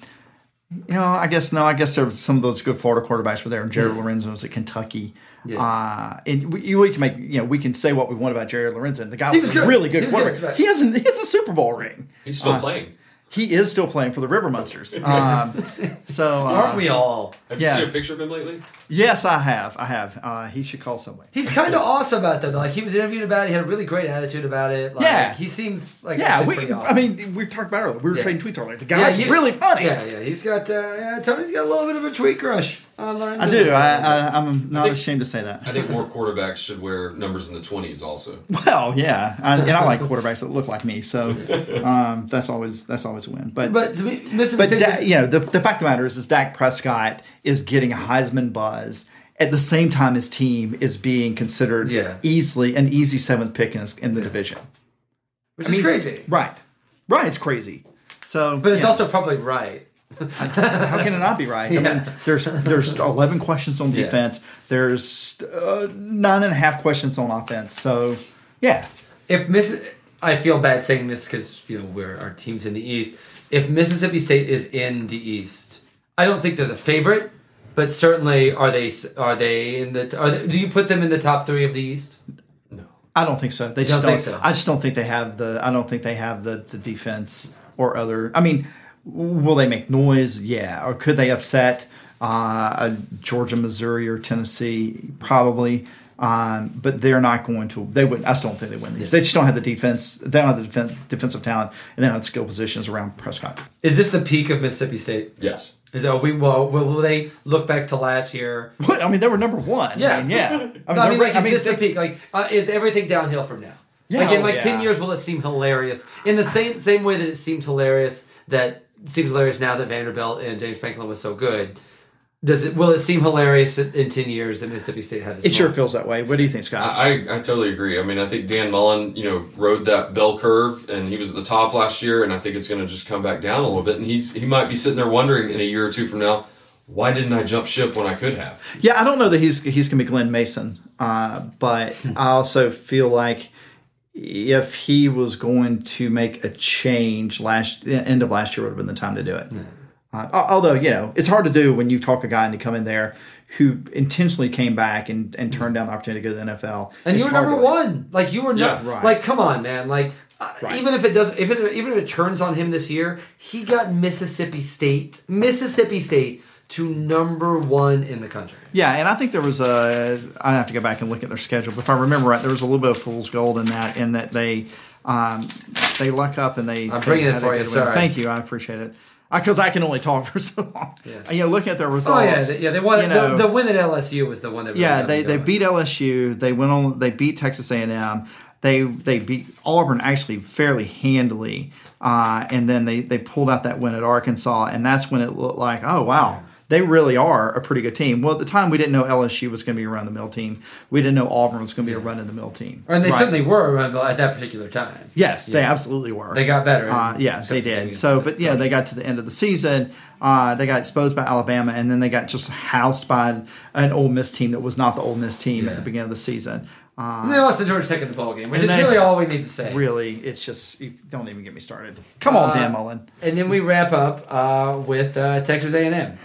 you know, I guess no. I guess there were some of those good Florida quarterbacks were there, and Jared Lorenzen was at Kentucky. Yeah. Uh, and we, we can make you know we can say what we want about Jared Lorenzen. The guy He was, was a good. really He good was quarterback. good, right. He hasn't. He has a Super Bowl ring. He's still playing. He is still playing for the River Monsters. Um, so uh, aren't we all? Have you Yes. seen a picture of him lately? Yes, I have. I have. Uh, he should call somebody. He's kind of awesome about that. though. Like he was interviewed about it. He had a really great attitude about it. Like, Yeah. he seems like Yeah, we, pretty I mean, we talked about it earlier. We were Yeah. trading tweets earlier. The yeah, guy's you- really funny. Yeah, yeah. He's got uh, yeah. Tony's got a little bit of a tweet crush on Lorenzen. I do. I, I, I'm not think- ashamed to say that. I think more quarterbacks should wear numbers in the 20s also. Well, yeah, I, and I like quarterbacks that look like me, so um, that's always that's always a win. But but to me, Mississippi but Da- you know, the, the fact of the matter is, is Dak Prescott is getting a Heisman buzz at the same time his team is being considered Yeah. easily an easy seventh pick in, in the division. which is crazy. Right, right. It's crazy. So, But it's yeah. also probably right. How can it not be right? I mean, there's there's eleven questions on Yeah. defense. There's uh, nine and a half questions on offense. So, yeah, If Miss, I feel bad saying this because you know we're our teams in the East. If Mississippi State is in the East, I don't think they're the favorite, but certainly are they? Are they in the? Are they, do you put them in the top three of the East? No. I don't think so. They just don't don't. think so? I just don't think they have the. I don't think they have the the defense or other. I mean, will they make noise? Yeah, or could they upset uh, a Georgia, Missouri, or Tennessee? Probably. Um, but they're not going to. They would. I still don't think they win these. They just don't have the defense. They don't have the defen defensive talent, and they don't have the skill positions around Prescott. Is this the peak of Mississippi State? Yes. Is that we? Well, will, will they look back to last year? What? I mean, they were number one. Yeah. I mean, yeah. I mean, I mean, ra- like, is this they- the peak? Like, uh, is everything downhill from now? Yeah, like in oh, like ten years, will it seem hilarious in the same same way that it seemed hilarious that seems hilarious now that Vanderbilt and James Franklin was so good? Does it? Will it seem hilarious in in ten years that Mississippi State had? its It sure feels that way. What do you think, Scott? I, I totally agree. I mean, I think Dan Mullen, you know, rode that bell curve, and he was at the top last year, and I think it's going to just come back down a little bit, and he he might be sitting there wondering in a year or two from now, why didn't I jump ship when I could have? Yeah, I don't know that he's he's gonna be Glen Mason, uh, but I also feel like if he was going to make a change last end of last year would have been the time to do it. Uh, although you know it's hard to do when you talk a guy into come in there who intentionally came back and, and turned down the opportunity to go to the NFL. And It's you were number to- one. Like you were not. Yeah, right. Like come on, man. Like uh, Right. even if it does, if it even if it turns on him this year, he got Mississippi State, Mississippi State to number one in the country. Yeah, and I think there was a. I have to go back and look at their schedule, but if I remember right, there was a little bit of fool's gold in that, in that they um, they luck up and they. I'm bringing it for you, sorry. Thank you, I appreciate it. Because I can only talk for so long. Yes. You know, looking at their results. Oh yeah, they, yeah. They won you know, the, the win at LSU was the one that. Really yeah, they, they beat LSU. They went on. They beat Texas A and M. They they beat Auburn actually fairly handily, uh, and then they they pulled out that win at Arkansas, and that's when it looked like oh wow. They really are a pretty good team. Well, at the time, we didn't know LSU was going to be a run the mill team. We didn't know Auburn was going to be a run in the mill team. and they Right. certainly were around at that particular time. Yes, they absolutely were. They got better. Uh, yeah, they did. So, but you know, they got to the end of the season. Uh, they got exposed by Alabama, and then they got just housed by an Ole Miss team that was not the Ole Miss team at the beginning of the season. Uh, And they lost to Georgia Tech in the ball game, which is they- really all we need to say. really, it's just you don't even get me started. Come on, Uh, Dan Mullen. And then we wrap up uh, with uh, Texas A&M.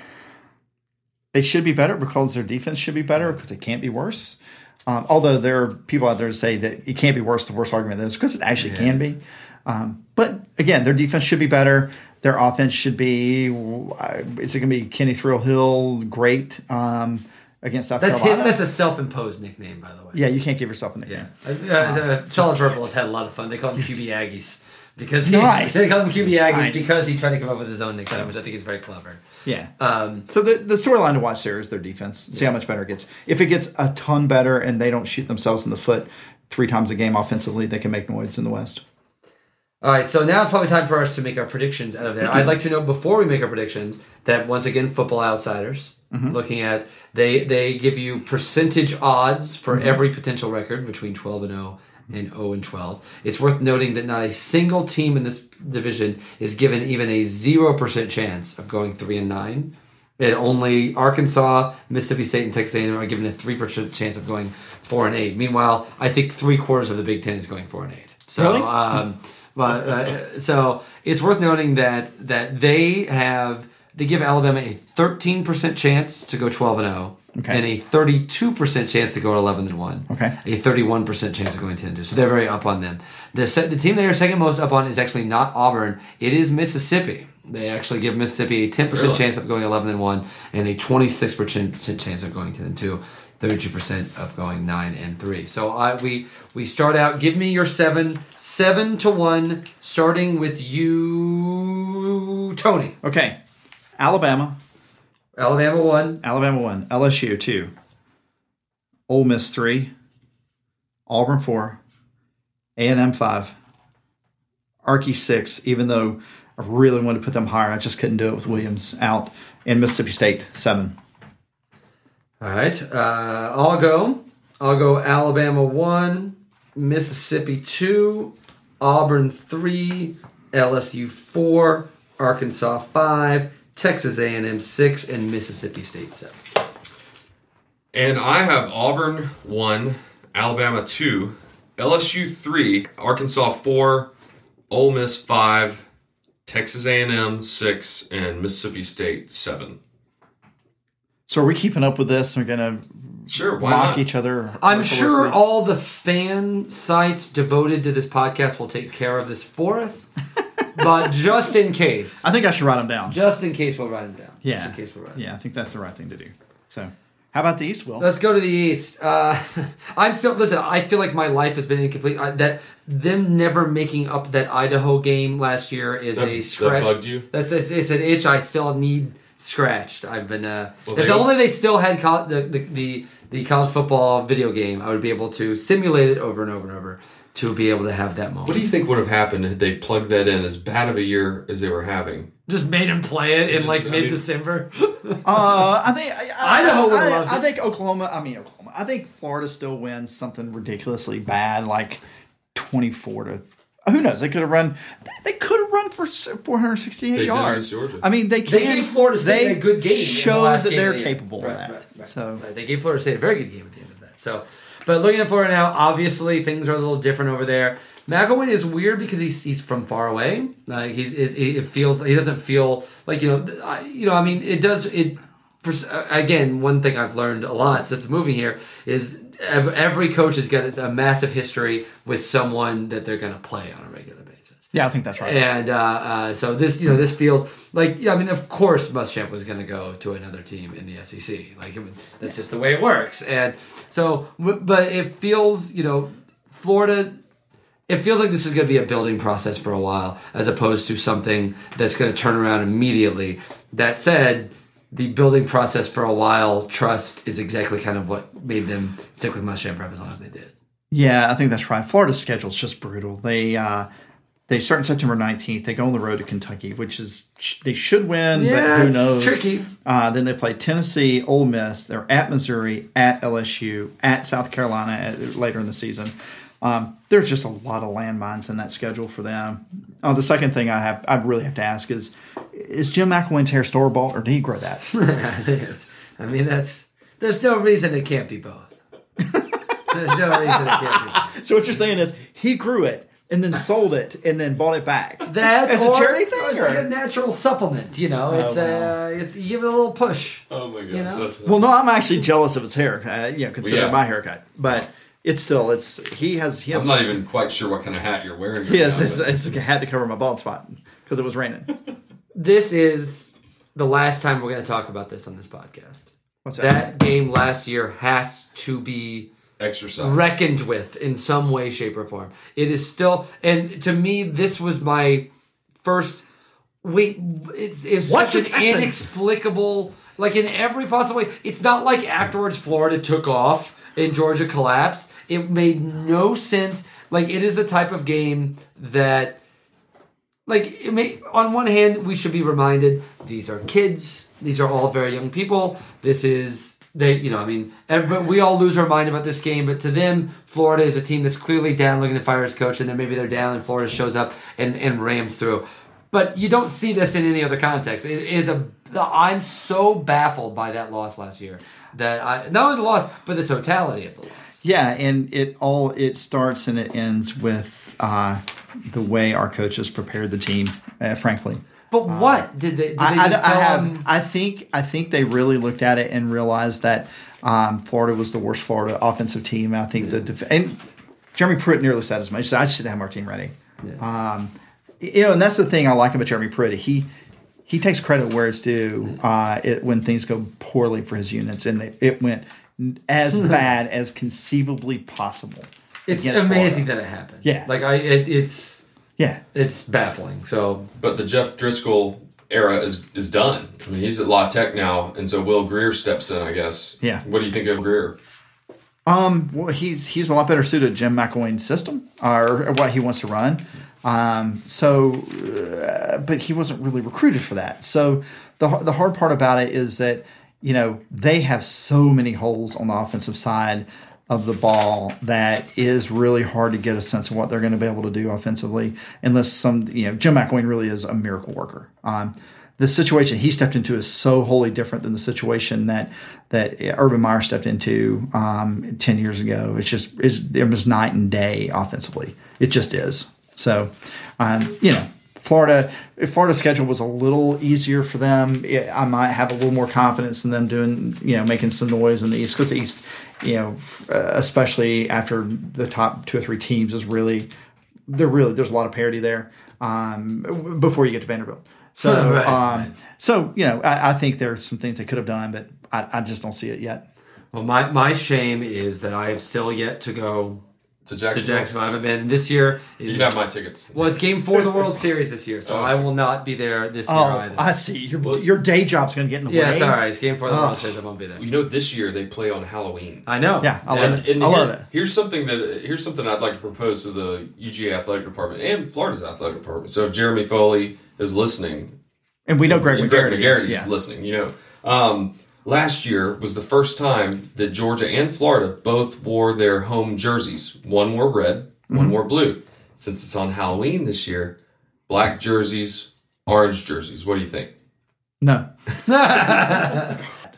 They should be better because their defense should be better because it can't be worse. Um, although there are people out there to say that it can't be worse. The worst argument is because it actually can be. Um, but again, their defense should be better. Their offense should be. uh, Is it going to be Kenny Trill Hill great um, against South That's his, Carolina? that's a self-imposed nickname, by the way. yeah, you can't give yourself a nickname. Uh, uh, uh, Solid Purple has had a lot of fun. They call them QB Aggies. because he, Nice. they call him QB Aggies Nice. because he tried to come up with his own nickname, which I think is very clever. Yeah. Um, So the the storyline to watch there is their defense. See how much better it gets. If it gets a ton better and they don't shoot themselves in the foot three times a game offensively, they can make noise in the West. All right, so now it's probably time for us to make our predictions out of there. I'd like to know before we make our predictions that once again, Football Outsiders looking at they they give you percentage odds for every potential record between twelve and zero and zero and twelve. It's worth noting that not a single team in this division is given even a zero percent chance of going three and nine. And only Arkansas, Mississippi State, and Texas A&M are given a three percent chance of going four and eight. Meanwhile, I think three quarters of the Big Ten is going four and eight. So, Really? um, but uh, so it's worth noting that that they have they give Alabama a thirteen percent chance to go twelve and zero. Okay. And a 32% chance to go 11 and 1. Okay. A 31% chance of going 10 and 2. So they're very up on them. The, the team they are second most up on is actually not Auburn. It is Mississippi. They actually give Mississippi a 10% Really? chance of going 11 and 1 and a 26% chance of going 10 and 2. 32% of going 9 and 3. So I we we start out give me your 7 7 to 1 starting with you Tony. Okay. Alabama, Alabama 1, Alabama one, LSU two, Ole Miss three, Auburn four, A and M five, Archie six. Even though I really wanted to put them higher, I just couldn't do it with Williams out, and Mississippi State seven. All right. Uh, I'll go. I'll go Alabama 1, Mississippi 2, Auburn 3, LSU 4, Arkansas 5, Texas A&M 6, and Mississippi State 7. And I have Auburn one, Alabama two, LSU three, Arkansas four, Ole Miss five, Texas A&M six, and Mississippi State seven. So are we keeping up with this? We're gonna Sure, why mock not? each other. I'm sure mercilessly? all the fan sites devoted to this podcast will take care of this for us. but just in case, I think I should write them down. just in case we'll write them down. Yeah. Just in case we'll write them Yeah, I think that's the right thing to do. So, how about the East, Will? Let's go to the East. Uh, I'm still listen. I feel like my life has been incomplete. Uh, that them never making up that Idaho game last year is That- a that scratch. bugged you? That's it's, it's an itch I still need scratched. I've been. Uh, Well, if they- only they still had col- the, the the the college football video game, I would be able to simulate it over and over and over to be able to have that moment. What do you think would have happened had they plugged that in as bad of a year as they were having? Just made him play it in Just- like I mean- mid December. Uh, I think I, I, Idaho would've I, I think Oklahoma. I mean Oklahoma. I think Florida still wins something ridiculously bad, like twenty-four to. Who knows? They could have run. They could have run for four hundred sixty-eight yards. Georgia. I mean, they can. They gave Florida State they a good game. in the Shows that game they're of the year. capable Right, of that. right, right, so they gave Florida State a very good game at the end of that. So, but looking at Florida now, obviously things are a little different over there. McElwain is weird because he's he's from far away. Like he's it, it feels he doesn't feel like you know I, you know I mean it does it. For, uh, again, one thing I've learned a lot since moving here is every coach has got a massive history with someone that they're going to play on a regular. Yeah, I think that's right. And uh, uh, so this, you know, this feels like, yeah, I mean, of course, Muschamp was going to go to another team in the SEC. Like, mean, that's just the way it works. And so, but it feels, you know, Florida. It feels like this is going to be a building process for a while, as opposed to something that's going to turn around immediately. That said, the building process for a while, trust is exactly kind of what made them stick with Muschamp for as long as they did. Yeah, I think that's right. Florida's schedule is just brutal. They uh, they start on September nineteenth. They go on the road to Kentucky, which is they should win, Yeah, but who it's knows? tricky. Uh, then they play Tennessee, Ole Miss. They're at Missouri, at LSU, at South Carolina at, later in the season. Um, there's just a lot of landmines in that schedule for them. Oh, the second thing I have, I really have to ask is: Is Jim McElwain's hair store bought, or did he grow that? Yes. I mean, that's there's no reason it can't be both. there's no reason it can't be. Both. so what you're saying is he grew it and then sold it and then bought it back. That's as a charity or thing. It's or- like a natural supplement. You know, it's wow. uh, it's you give it a little push. Oh my gosh. You know? that's- Well, no, I'm actually jealous of his hair. Uh, you know, considering Yeah. my haircut, but it's still it's he has he has I'm not even quite sure what kind of hat you're wearing. Yes, right it's, now, but- it's a hat to cover my bald spot because it was raining. This is the last time we're going to talk about this on this podcast. What's that? That game last year has to be exercise. reckoned with in some way, shape, or form. It is still, and to me, this was my first. Wait, it's, it's What such just an happened? inexplicable, like in every possible way. It's not like afterwards Florida took off and Georgia collapsed. It made no sense. Like it is the type of game that like it may, on one hand we should be reminded these are kids these are all very young people this is they you know i mean we all lose our mind about this game but to them florida is a team that's clearly down looking to fire his coach and then maybe they're down and florida shows up and, and rams through. But you don't see this in any other context. It is a i'm so baffled by that loss last year that i not only the loss but the totality of the loss. Yeah, and it all it starts and it ends with uh, the way our coaches prepared the team. Uh, frankly, but what did they did they I, I- just I tell have. them- I think. I think they really looked at it and realized that um, Florida was the worst Florida offensive team. I think the def- and Jeremy Pruitt nearly said as much. Said, I just didn't have our team ready. Um, you know, and that's the thing I like about Jeremy Pruitt. He he takes credit where it's due uh, it, when things go poorly for his units, and it, it went as bad as conceivably possible. it's amazing Florida. that it happened Yeah. like i it, it's Yeah, it's baffling. So But the Jeff Driskel era is is done. I mean, he's at La Tech now, and so Will Grier steps in, I guess. Yeah. What do you think of Grier? Um, well, he's he's a lot better suited to Jim McElwain's system or, or what he wants to run. Um, so, uh, but he wasn't really recruited for that. So the the hard part about it is that you know they have so many holes on the offensive side of the ball that is really hard to get a sense of what they're going to be able to do offensively unless some you know Jim McElwain really is a miracle worker. Um, the situation he stepped into is so wholly different than the situation that that Urban Meyer stepped into um, ten years ago. It's just is it was night and day offensively. It just is. So, um, you know, Florida if Florida's schedule was a little easier for them, it, I might have a little more confidence in them doing you know making some noise in the East because the East, you know, f- uh, especially after the top two or three teams is really there really there's a lot of parity there um, before you get to Vanderbilt. So, Right, um, so you know, I, I think there's some things they could have done, but I, I just don't see it yet. well, my my shame is that I have still yet to go To to Jacksonville? Jacksonville. I haven't been this year. Is, You got my tickets. well, it's game four of the World Series this year, so Oh. I will not be there this year Oh, either. I see. Your your day job's going to get in the yeah, way. sorry, it's game four of the Oh. World Series. I won't be there. You know, this year they play on Halloween. I know. Yeah, I love And- it. And I here- love it. Here's something that here's something I'd like to propose to the UGA athletic department and Florida's athletic department. So if Jeremy Foley is listening, And we know Greg and Greg McGarity. Is, is yeah. listening. You know, um, last year was the first time that Georgia and Florida both wore their home jerseys. One wore red, Mm-hmm. one wore blue. Since it's on Halloween this year, black jerseys, orange jerseys. What do you think? No.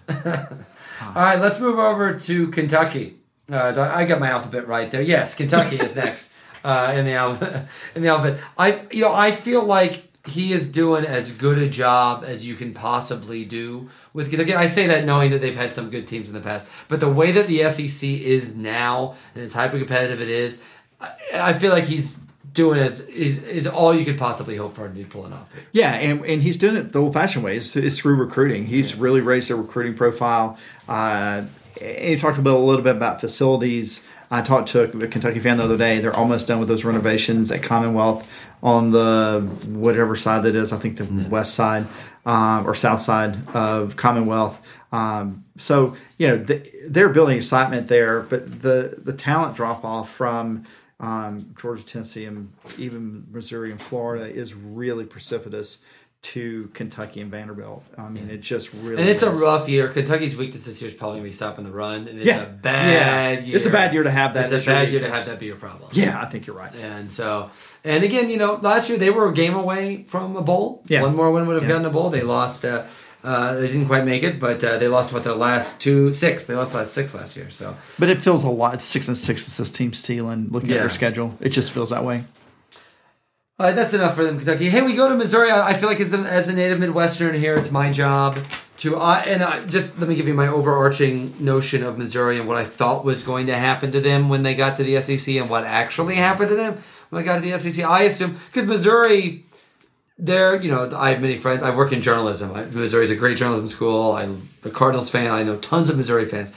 All right, let's move over to Kentucky. Uh, I got my alphabet right there. Yes, Kentucky is next uh, in the alphabet. In the alphabet, I you know I feel like he is doing as good a job as you can possibly do with Kentucky. I say that knowing that they've had some good teams in the past, but the way that the SEC is now and as hyper competitive it is, I, I feel like he's doing as is, is all you could possibly hope for him to be pulling off. Yeah, and, and he's doing it the old fashioned way. It's, it's through recruiting. He's really raised their recruiting profile. Uh, and he talked a little, a little bit about facilities. I talked to a Kentucky fan the other day. They're almost done with those renovations at Commonwealth on the whatever side that is. I think the west side um, or south side of Commonwealth. Um, so you know the, they're building excitement there, but the the talent drop off from um, Georgia, Tennessee, and even Missouri and Florida is really precipitous to Kentucky and Vanderbilt. I mean, it just really And it's a rough year. Kentucky's weakness this year is probably going to be stopping the run. And it's Yeah. a bad Yeah. year. It's a bad year to have that It's a as your bad year to have that be your problem. Yeah, I think you're right. And so, and again, you know, last year they were a game away from a bowl. Yeah. One more win would have Yeah. gotten a bowl. They lost. Uh, uh, they didn't quite make it, but uh, they lost what their last two six. They lost the last six last year. So But it feels a lot. It's six and six. It's this team stealing. Looking at their schedule, it just feels that way. All right, that's enough for them, Kentucky. Hey, we go to Missouri. I I feel like as the, as the native Midwestern here, it's my job to uh, and uh, just let me give you my overarching notion of Missouri and what I thought was going to happen to them when they got to the SEC and what actually happened to them when they got to the SEC. I assume because Missouri, they're you know I have many friends. I work in journalism. I, Missouri's a great journalism school. I'm a Cardinals fan. I know tons of Missouri fans,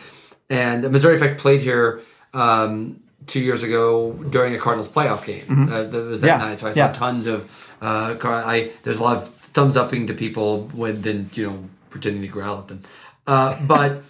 and Missouri, in fact, played here um, two years ago during a Cardinals playoff game. Uh, that was that Mm-hmm. Yeah, night, so I saw yeah. tons of. Uh, I there's a lot of thumbs upping to people when then you know pretending to growl at them, uh, but.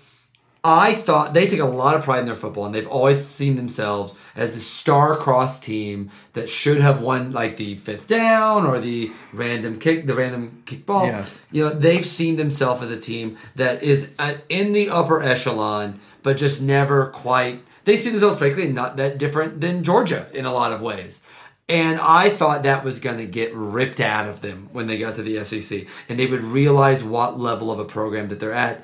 I thought they take a lot of pride in their football, and they've always seen themselves as the star-crossed team that should have won, like the fifth down or the random kick, the random kickball. Yeah. You know, they've seen themselves as a team that is at, in the upper echelon, but just never quite. They see themselves, frankly, not that different than Georgia in a lot of ways. And I thought that was going to get ripped out of them when they got to the SEC, and they would realize what level of a program that they're at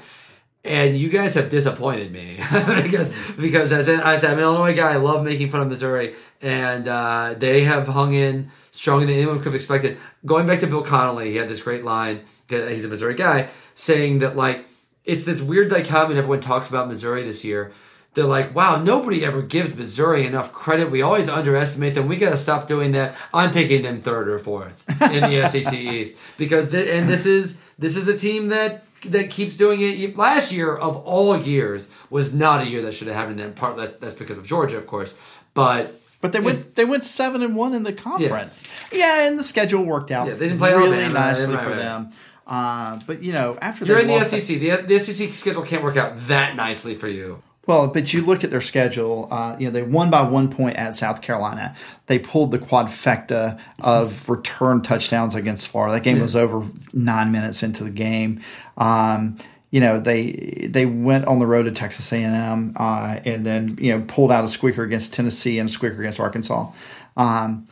and you guys have disappointed me because because as, as an Illinois guy, I love making fun of Missouri, and uh, they have hung in stronger than anyone could have expected. Going back to Bill Connolly, he had this great line. uh, He's a Missouri guy saying that like it's this weird dichotomy. Everyone talks about Missouri this year. They're like, wow, nobody ever gives Missouri enough credit. We always underestimate them. We got to stop doing that. I'm picking them third or fourth in the SEC East because, th- and this is this is a team that that keeps doing it. Last year of all years was not a year that should have happened. And part that's, that's because of Georgia, of course. But But they went they went seven and one in the conference. Yeah, and the schedule worked out Yeah, they didn't play really Alabama. nicely Right, for right. them. Uh, but you know, after you're in the SEC. The, the SEC schedule can't work out that nicely for you. Well, but you look at their schedule. Uh, you know, they won by one point at South Carolina. They pulled the quadfecta of return touchdowns against Florida. That game was over nine minutes into the game. Um, you know, they they went on the road to Texas A and M, uh, and then you know pulled out a squeaker against Tennessee and a squeaker against Arkansas. Um,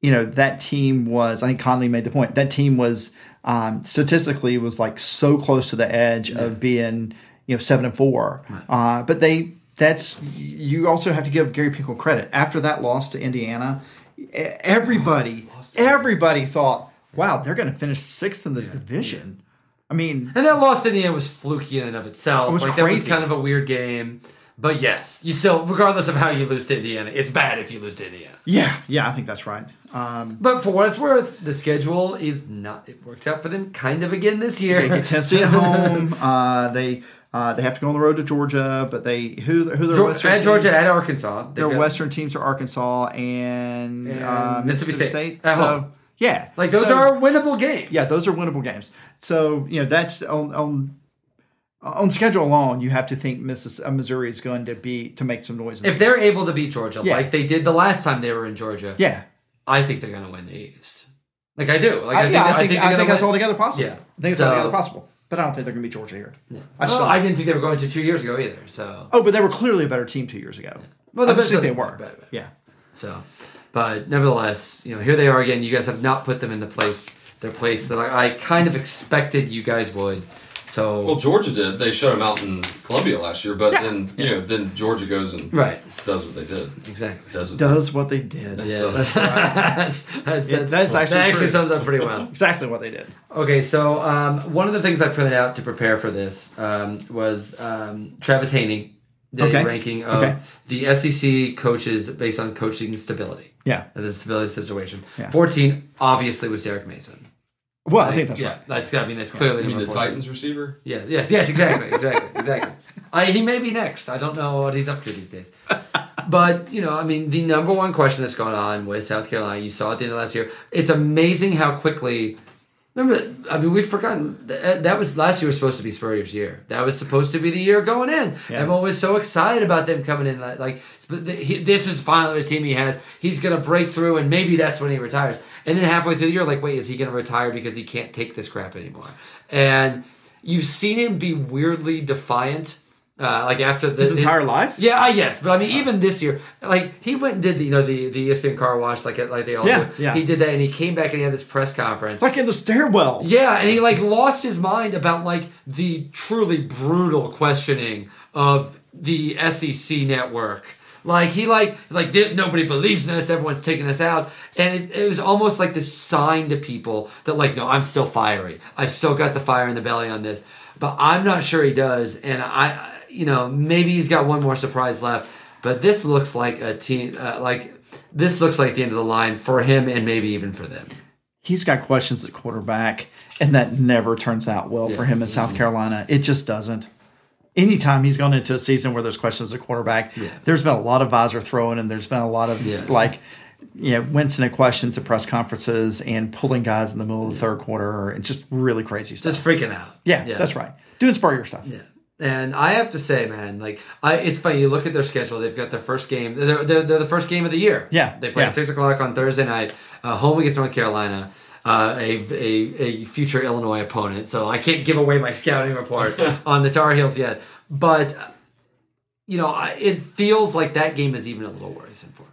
you know that team was i think Connolly made the point that team was um, statistically was like so close to the edge of being you know seven and four uh, but they that's you also have to give gary pinkel credit after that loss to indiana everybody everybody thought wow they're going to finish sixth in the division i mean And that loss in the end was fluky in and of itself. It was like that was crazy. kind of a weird game. But yes, you still, regardless of how you lose to Indiana, it's bad if you lose to Indiana. yeah yeah i think that's right um, But for what it's worth, the schedule is not. It works out for them kind of again this year. they get tennessee at home uh, they uh, they have to go on the road to Georgia, but they who who their Geor- Western at teams? Georgia, at Arkansas. Their got- Western teams are Arkansas and, And uh, Mississippi State. State. So home. yeah, Like those So- are winnable games. yeah, those are winnable games. So you know that's on on on schedule alone. You have to think uh, Missouri is going to be to make some noise. in the If they're able to beat Georgia, Yeah. like they did the last time they were in Georgia, yeah, I think they're going to win the East. Like I do. Like I, yeah, I think I think gonna that's win. altogether possible. Yeah. I think it's So- altogether possible. But I don't think they're going to be Georgia here. I just Well. I didn't think they were going to two years ago either. So, oh, but they were clearly a better team two years ago. Well, I just think they were. better, better. Yeah. so, but nevertheless, you know, here they are again. You guys have not put them in the place, their place that I, I kind of expected you guys would. So, Well, Georgia did. They shut them out in Columbia last year, but Yeah. then you know, then Georgia goes and right, does what they did. exactly. Does what Does what they did. Yeah. Yeah, So- that's, that's, that's, Yeah, that's actually that actually true. sums up pretty well. Exactly what they did. Okay, so um, one of the things I printed out to prepare for this um, was um, Travis Haney, the Okay. ranking of Okay. the SEC coaches based on coaching stability. Yeah. The stability situation. Yeah. 14 obviously was Derek Mason. Well, I think that's yeah, right. that's I mean that's clearly You mean the number 14. Titans receiver? Yeah, yes, yes, exactly, exactly, exactly. I, he may be next. I don't know what he's up to these days. But, you know, I mean, the number one question that's going on with South Carolina, you saw at the end of last year, it's amazing how quickly. Remember, I mean, we've forgotten that, uh, that was last year was supposed to be Spurrier's year. That was supposed to be the year going in. Yeah. Everyone was so excited about them coming in. Like, like this is finally the team he has. He's going to break through, and maybe that's when he retires. And then halfway through the year, like, wait, is he going to retire because he can't take this crap anymore? And you've seen him be weirdly defiant. Uh, like after the, His entire life? yeah, uh, yes, but I mean, even this year, like he went and did the you know the the ESPN car wash like like they all Yeah, do. yeah. He did that, and he came back and he had this press conference. Like in the stairwell. yeah, and he like lost his mind about like the truly brutal questioning of the SEC network. Like he like like nobody believes in us. Everyone's taking us out, and it, it was almost like this sign to people that like no, I'm still fiery. I've still got the fire in the belly on this, but I'm not sure he does. And I, you know, maybe he's got one more surprise left. But this looks like a team. Uh, like this looks like the end of the line for him, and maybe even for them. He's got questions at quarterback, and that never turns out well for him in South Carolina. It just doesn't. anytime he's gone into a season where there's questions at quarterback, there's been a lot of visor throwing and there's been a lot of Yeah. like, you know, wincing at questions at press conferences and pulling guys in the middle of the third quarter and just really crazy stuff. Just freaking out. yeah, that's right. Doing Spurrier stuff. Yeah. And I have to say, man, like I, it's funny. You look at their schedule; they've got their first game. They're, they're, they're the first game of the year. Yeah, they play yeah. at six o'clock on Thursday night, uh, home against North Carolina, uh, a, a a future Illinois opponent. So I can't give away my scouting report on the Tar Heels yet, but you know, I- it feels like that game is even a little worrisome for them.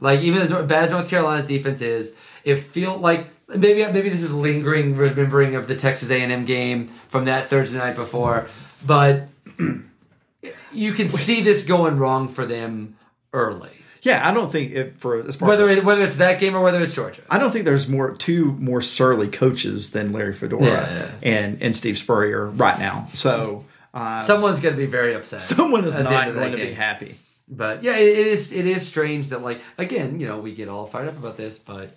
Like even as bad as North Carolina's defense is, it feel like maybe maybe this is lingering remembering of the Texas A and M game from that Thursday night before, but you can see this going wrong for them early. Yeah, I don't think it for as far Whether it, whether it's that game or whether it's Georgia. I don't think there's more two more surly coaches than Larry Fedora Yeah, yeah. and and Steve Spurrier right now. So uh, Someone's going to be very upset. someone is not end of that going to be happy. But yeah, it is it is strange that like again, you know, we get all fired up about this, but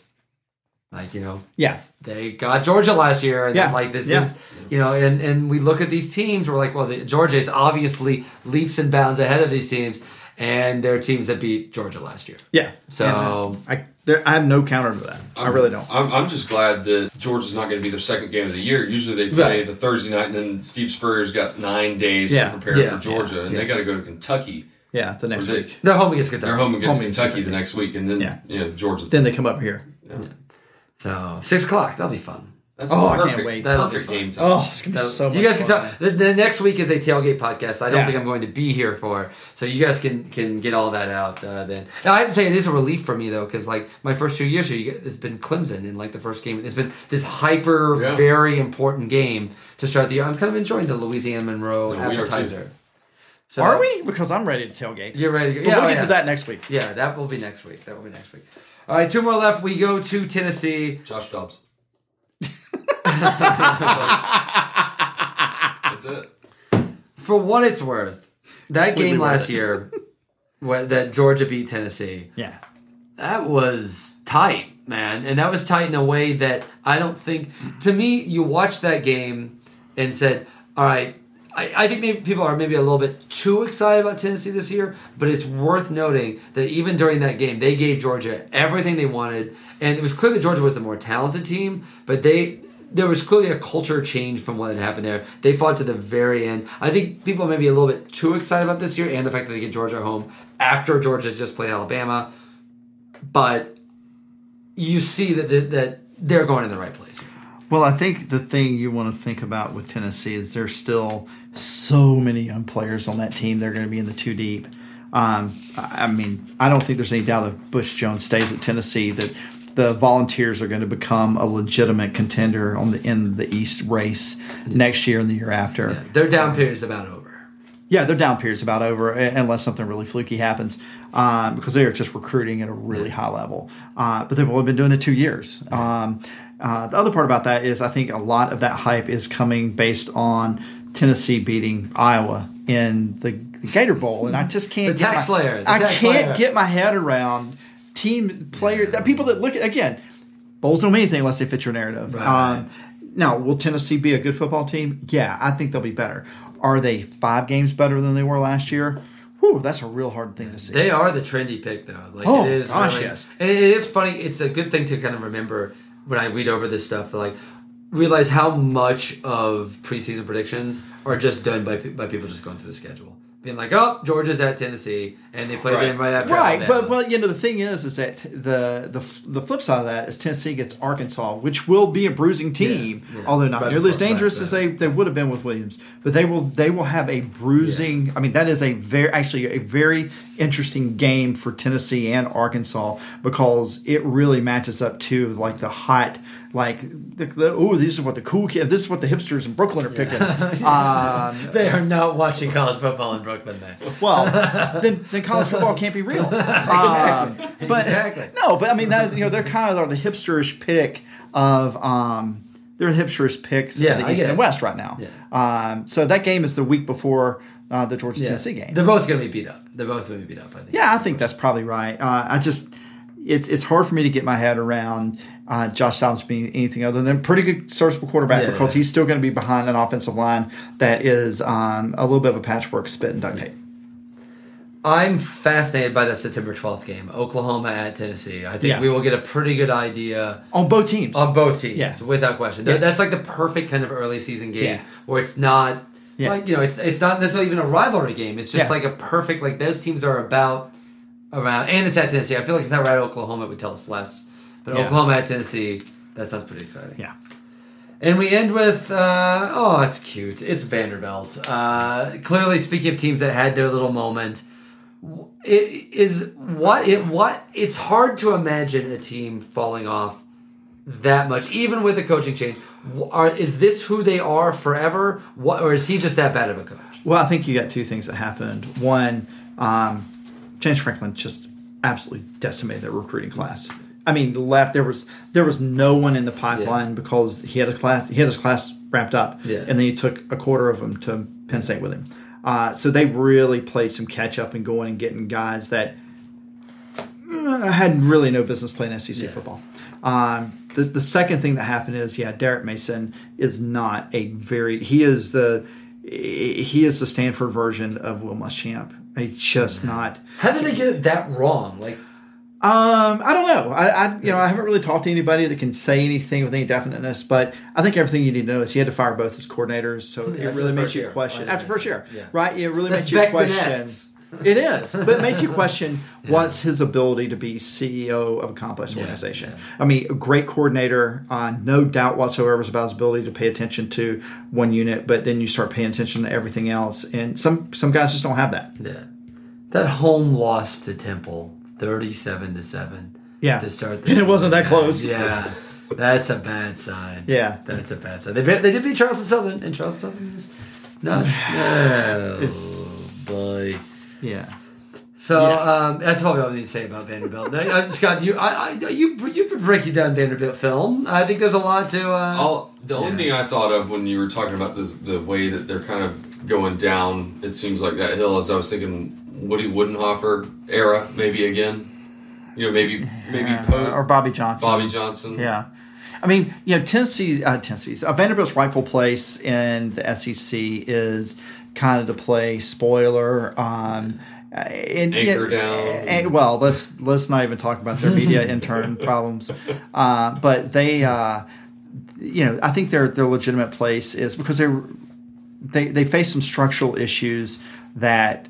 like you know, Yeah, they got Georgia last year, and Yeah. then, like this Yeah. is you know, and and we look at these teams, we're like, well, the, Georgia is obviously leaps and bounds ahead of these teams, and they're teams that beat Georgia last year. yeah. So- And, uh, I there, I have no counter to that. I really don't. I'm, I'm just glad that Georgia's not going to be their second game of the year. Usually they play Right. the Thursday night, and then Steve Spurrier's got nine days Yeah. to prepare Yeah. for Georgia, and Yeah. they got to go to Kentucky. Yeah, the next They- week. They're home against Kentucky. They're home against Home Kentucky Kentucky. the next week, and then Yeah. you know Georgia. Then they come up here. So six o'clock, that'll be fun. That's Oh, I can't wait. That'll Perfect be fun. game time. Oh, it's gonna be That'll- so. you much guys can fun. tell. The, the next week is a tailgate podcast. I don't Yeah. think I'm going to be here for, so you guys can can get all that out uh, then. Now, I have to say it is a relief for me though, because like my first two years here, you get, it's been Clemson in like the first game. It's been this hyper, Yeah. very important game to start the year. I'm kind of enjoying the Louisiana Monroe No, are appetizer. So, Are we? Because I'm ready to tailgate. You're ready to go. But Yeah, we'll oh, get yeah. to that next week. Yeah, that will be next week. That will be next week. All right, two more left. We go to Tennessee. Josh Dobbs. That's it. For what it's worth, that Completely game last year, wh- that Georgia beat Tennessee. Yeah. that was tight, man. And that was tight in a way that I don't think, to me, you watched that game and said, all right, I, I think maybe people are maybe a little bit too excited about Tennessee this year, but it's worth noting that even during that game, they gave Georgia everything they wanted. And it was clear that Georgia was the more talented team, but they. There was clearly a culture change from what had happened there. They fought to the very end. I think people may be a little bit too excited about this year and the fact that they get Georgia home after Georgia's just played Alabama but you see that that, that they're going in the right place. Well, I think the thing you want to think about with Tennessee is there's still so many young players on that team. They're going to be in the two deep. Um, I mean, I don't think there's any doubt that Butch Jones stays at Tennessee. That the Volunteers are going to become a legitimate contender on the in the East race next year and the year after. Their down period is about over. Yeah, their down period's about over unless something really fluky happens um, because they are just recruiting at a really high level. Uh, but they've only been doing it two years. Um, uh, the other part about that is I think a lot of that hype is coming based on Tennessee beating Iowa in the, Gator Bowl, and I just can't. The tax my, the I tax can't slayer. get my head around team player that people that look at again. Bowls don't mean anything unless they fit your narrative. Right. Um, now, will Tennessee be a good football team? Yeah, I think they'll be better. Are they five games better than they were last year? Whew, that's a real hard thing to see. They are the trendy pick, though. Like Oh, it is. gosh, really- yes. And it is funny. It's a good thing to kind of remember when I read over this stuff. Like realize how much of preseason predictions are just done by by people just going through the schedule, being like, "Oh, Georgia's at Tennessee," and they play Right. them right after. Right, Alabama. but well, you know the thing is, is that the the the flip side of that is Tennessee gets Arkansas, which will be a bruising team, Yeah, yeah. although not Right nearly as dangerous as they, they would have been with Williams. But they will they will have a bruising. I mean, that is a very actually a very interesting game for Tennessee and Arkansas because it really matches up to like the hot like the, the oh this is what the cool kid this is what the hipsters in Brooklyn are picking. um, they are not watching college football in Brooklyn. Then well, then, then college football can't be real. Um, but Exactly. no, but I mean that you know they're kind of the hipsterish pick of um, they're the hipsterish picks Yeah, of the East and. West right now. Um, so that game is the week before uh, the Georgia Tennessee game. They're both going to be beat up. They're both going to be beat up. I think. Yeah, I think that's probably right. Uh, I just it's it's hard for me to get my head around uh, Josh Dobbs being anything other than a pretty good serviceable quarterback Yeah, because yeah. he's still going to be behind an offensive line that is um, a little bit of a patchwork spit and duct tape. I'm fascinated by that September 12th game, Oklahoma at Tennessee. I think Yeah. we will get a pretty good idea On both teams. on both teams, Yeah. without question. That's like the perfect kind of early season game where it's not Yeah. like you know, it's it's not necessarily even a rivalry game. It's just Yeah. like a perfect like those teams are about around, and it's at Tennessee. I feel like if that were at Oklahoma, it would tell us less. But Yeah. Oklahoma at Tennessee, that sounds pretty exciting. yeah. And we end with, uh, oh, it's cute. It's Vanderbilt. Uh, clearly, speaking of teams that had their little moment, it is what it what it's hard to imagine a team falling off that much, even with a coaching change. Are, is this who they are forever, what, or is he just that bad of a coach? Well, I think you got two things that happened. One, um, James Franklin just absolutely decimated their recruiting class. I mean, left there was there was no one in the pipeline because he had a class he had his class wrapped up, Yeah. and then he took a quarter of them to Penn State with him. Uh, so they really played some catch up and going and getting guys that uh, had really no business playing SEC Yeah. football. Um, the the second thing that happened is yeah, Derek Mason is not a very he is the he is the Stanford version of Will Muschamp. He's just not. How did they get it that wrong? Like, Um, I don't know. I, I you know I haven't really talked to anybody that can say anything with any definiteness, but I think everything you need to know is he had to fire both his coordinators, so it really makes you year. question After first year, yeah. right? It really That's makes you question. It is, but it makes you question what's his ability to be CEO of a complex organization. I mean, a great coordinator, uh, no doubt whatsoever is about his ability to pay attention to one unit, but then you start paying attention to everything else, and some some guys just don't have that. yeah. that home loss to Temple, thirty-seven to seven. Yeah, to start. and it wasn't that close. Yeah, that's a bad sign. Yeah. that's a bad sign. They they did beat Charleston Southern, and Charleston Southern is not. No, boy. Yeah. So Yeah. um, that's probably all I need to say about Vanderbilt. Now, Scott, you, I, I, you, you've been breaking down Vanderbilt film. I think there's a lot to. Uh, All, the only thing I thought of when you were talking about this, the way that they're kind of going down, it seems like that hill. As I was thinking, Woody Widenhofer era, maybe again. You know, maybe maybe Uh, Pope, or Bobby Johnson. Bobby Johnson. Yeah. I mean, you know, Tennessee, uh, Tennessee's uh, Vanderbilt's rightful place in the SEC is kind of to play spoiler. Um, and, Anchor yeah, down. and- well, let's let's not even talk about their media intern problems. Uh, but they, uh, you know, I think their their legitimate place is because they they they face some structural issues that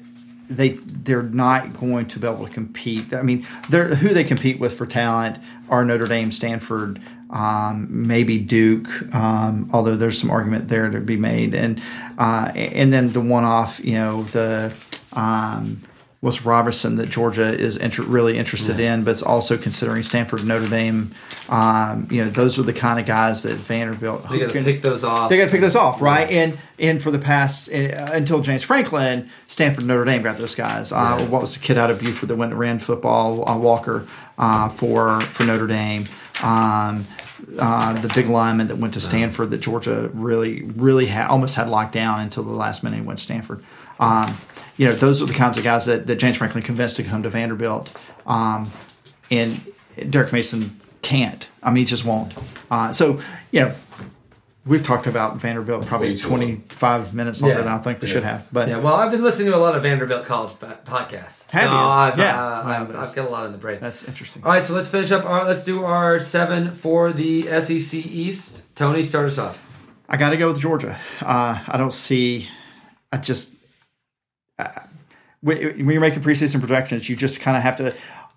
they they're not going to be able to compete. I mean, they're who they compete with for talent are Notre Dame, Stanford, um, maybe Duke. Um, although there's some argument there to be made, and uh, and then the one off, you know, the um, was Robertson that Georgia is inter- really interested in, but it's also considering Stanford, Notre Dame. Um, you know, those are the kind of guys that Vanderbilt. they got to pick those off. They got to pick those off, right? And and for the past uh, until James Franklin, Stanford, Notre Dame got those guys. Uh, What was the kid out of Buford that went and ran football? Uh, Walker uh, for for Notre Dame. Um, uh, the big lineman that went to Stanford that Georgia really really had almost had locked down until the last minute he went to Stanford. Um, you know, those are the kinds of guys that, that James Franklin convinced to come to Vanderbilt. Um, and Derek Mason can't. I mean, he just won't. Uh, so, you know, we've talked about Vanderbilt probably Way too long. 25 minutes longer Yeah. than I think we Yeah. should have. But Yeah, well, I've been listening to a lot of Vanderbilt college po- podcasts. Have so you? I've, Yeah. uh, I've, I've got a lot in the brain. that's interesting. All right, so let's finish up. Our, let's do our seven for the SEC East. Tony, start us off. I got to go with Georgia. Uh, I don't see. I just uh, when when you're making preseason projections, you just kind of have to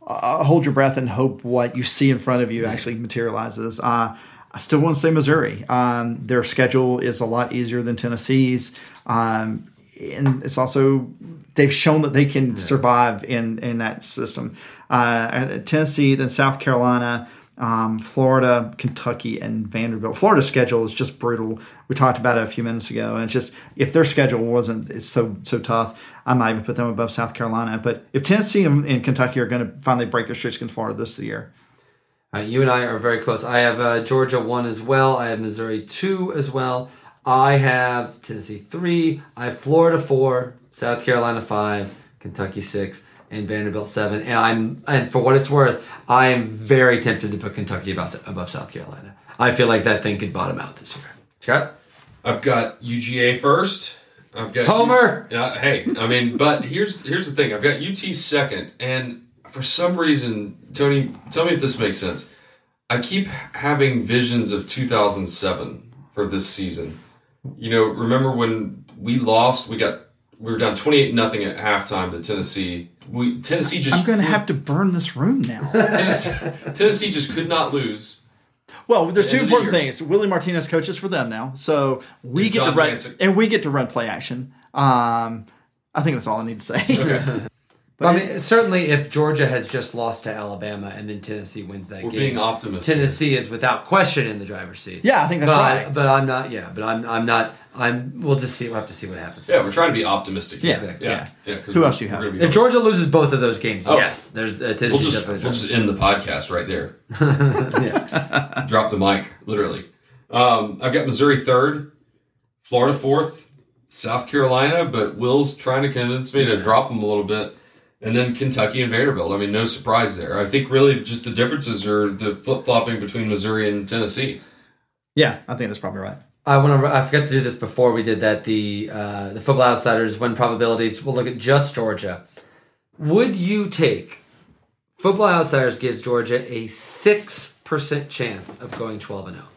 uh, hold your breath and hope what you see in front of you actually materializes. Uh, I still want to say Missouri. Um, their schedule is a lot easier than Tennessee's, um, and it's also they've shown that they can survive in in that system. Uh, Tennessee, then South Carolina um, Florida, Kentucky, and Vanderbilt. Florida's schedule is just brutal. We talked about it a few minutes ago, and it's just if their schedule wasn't it's so so tough, I might even put them above South Carolina. But if Tennessee and, and Kentucky are going to finally break their streaks against Florida this year, All right, you and I are very close. I have uh, Georgia one as well. I have Missouri two as well. I have Tennessee three. I have Florida four, South Carolina five, Kentucky six, and Vanderbilt seven. And I'm and for what it's worth, I am very tempted to put Kentucky above, above South Carolina. I feel like that thing could bottom out this year. Scott, I've got UGA first. I've got Homer! Uh, hey, I mean, but here's here's the thing. I've got UT second, and for some reason, Tony, tell me if this makes sense. I keep having visions of 2007 for this season. You know, remember when we lost? We got we were down 28 nothing at halftime to Tennessee. We Tennessee just I'm going to have to burn this room now. Tennessee, Tennessee just could not lose. Well, there's two of the important things. Willie Martinez coaches for them now, so we And get John to run Jansen. and we get to run play action. Um, I think that's all I need to say. Okay. But I mean, certainly if Georgia has just lost to Alabama and then Tennessee wins that We're game, being optimistic. Tennessee is without question in the driver's seat. Yeah, I think that's but, right. But I'm not. Yeah, but I'm. I'm not. I'm. We'll just see. We'll have to see what happens. Yeah, we're trying to be optimistic. Yeah, Exactly. yeah, yeah. 'cause Who else do you have? gonna If Georgia loses both of those games, Oh. yes, there's uh, Tennessee. We'll just, we'll just end the podcast right there. Drop the mic, literally. Um, I've got Missouri third, Florida fourth, South Carolina, but Will's trying to convince me to drop them a little bit. And then Kentucky and Vanderbilt. I mean, no surprise there. I think really just the differences are the flip flopping between Missouri and Tennessee. yeah, I think that's probably right. I want to. I forgot to do this before we did that. The uh, the football outsiders win probabilities. We'll look at just Georgia. Would you take football outsiders gives Georgia a six percent chance of going twelve and zero?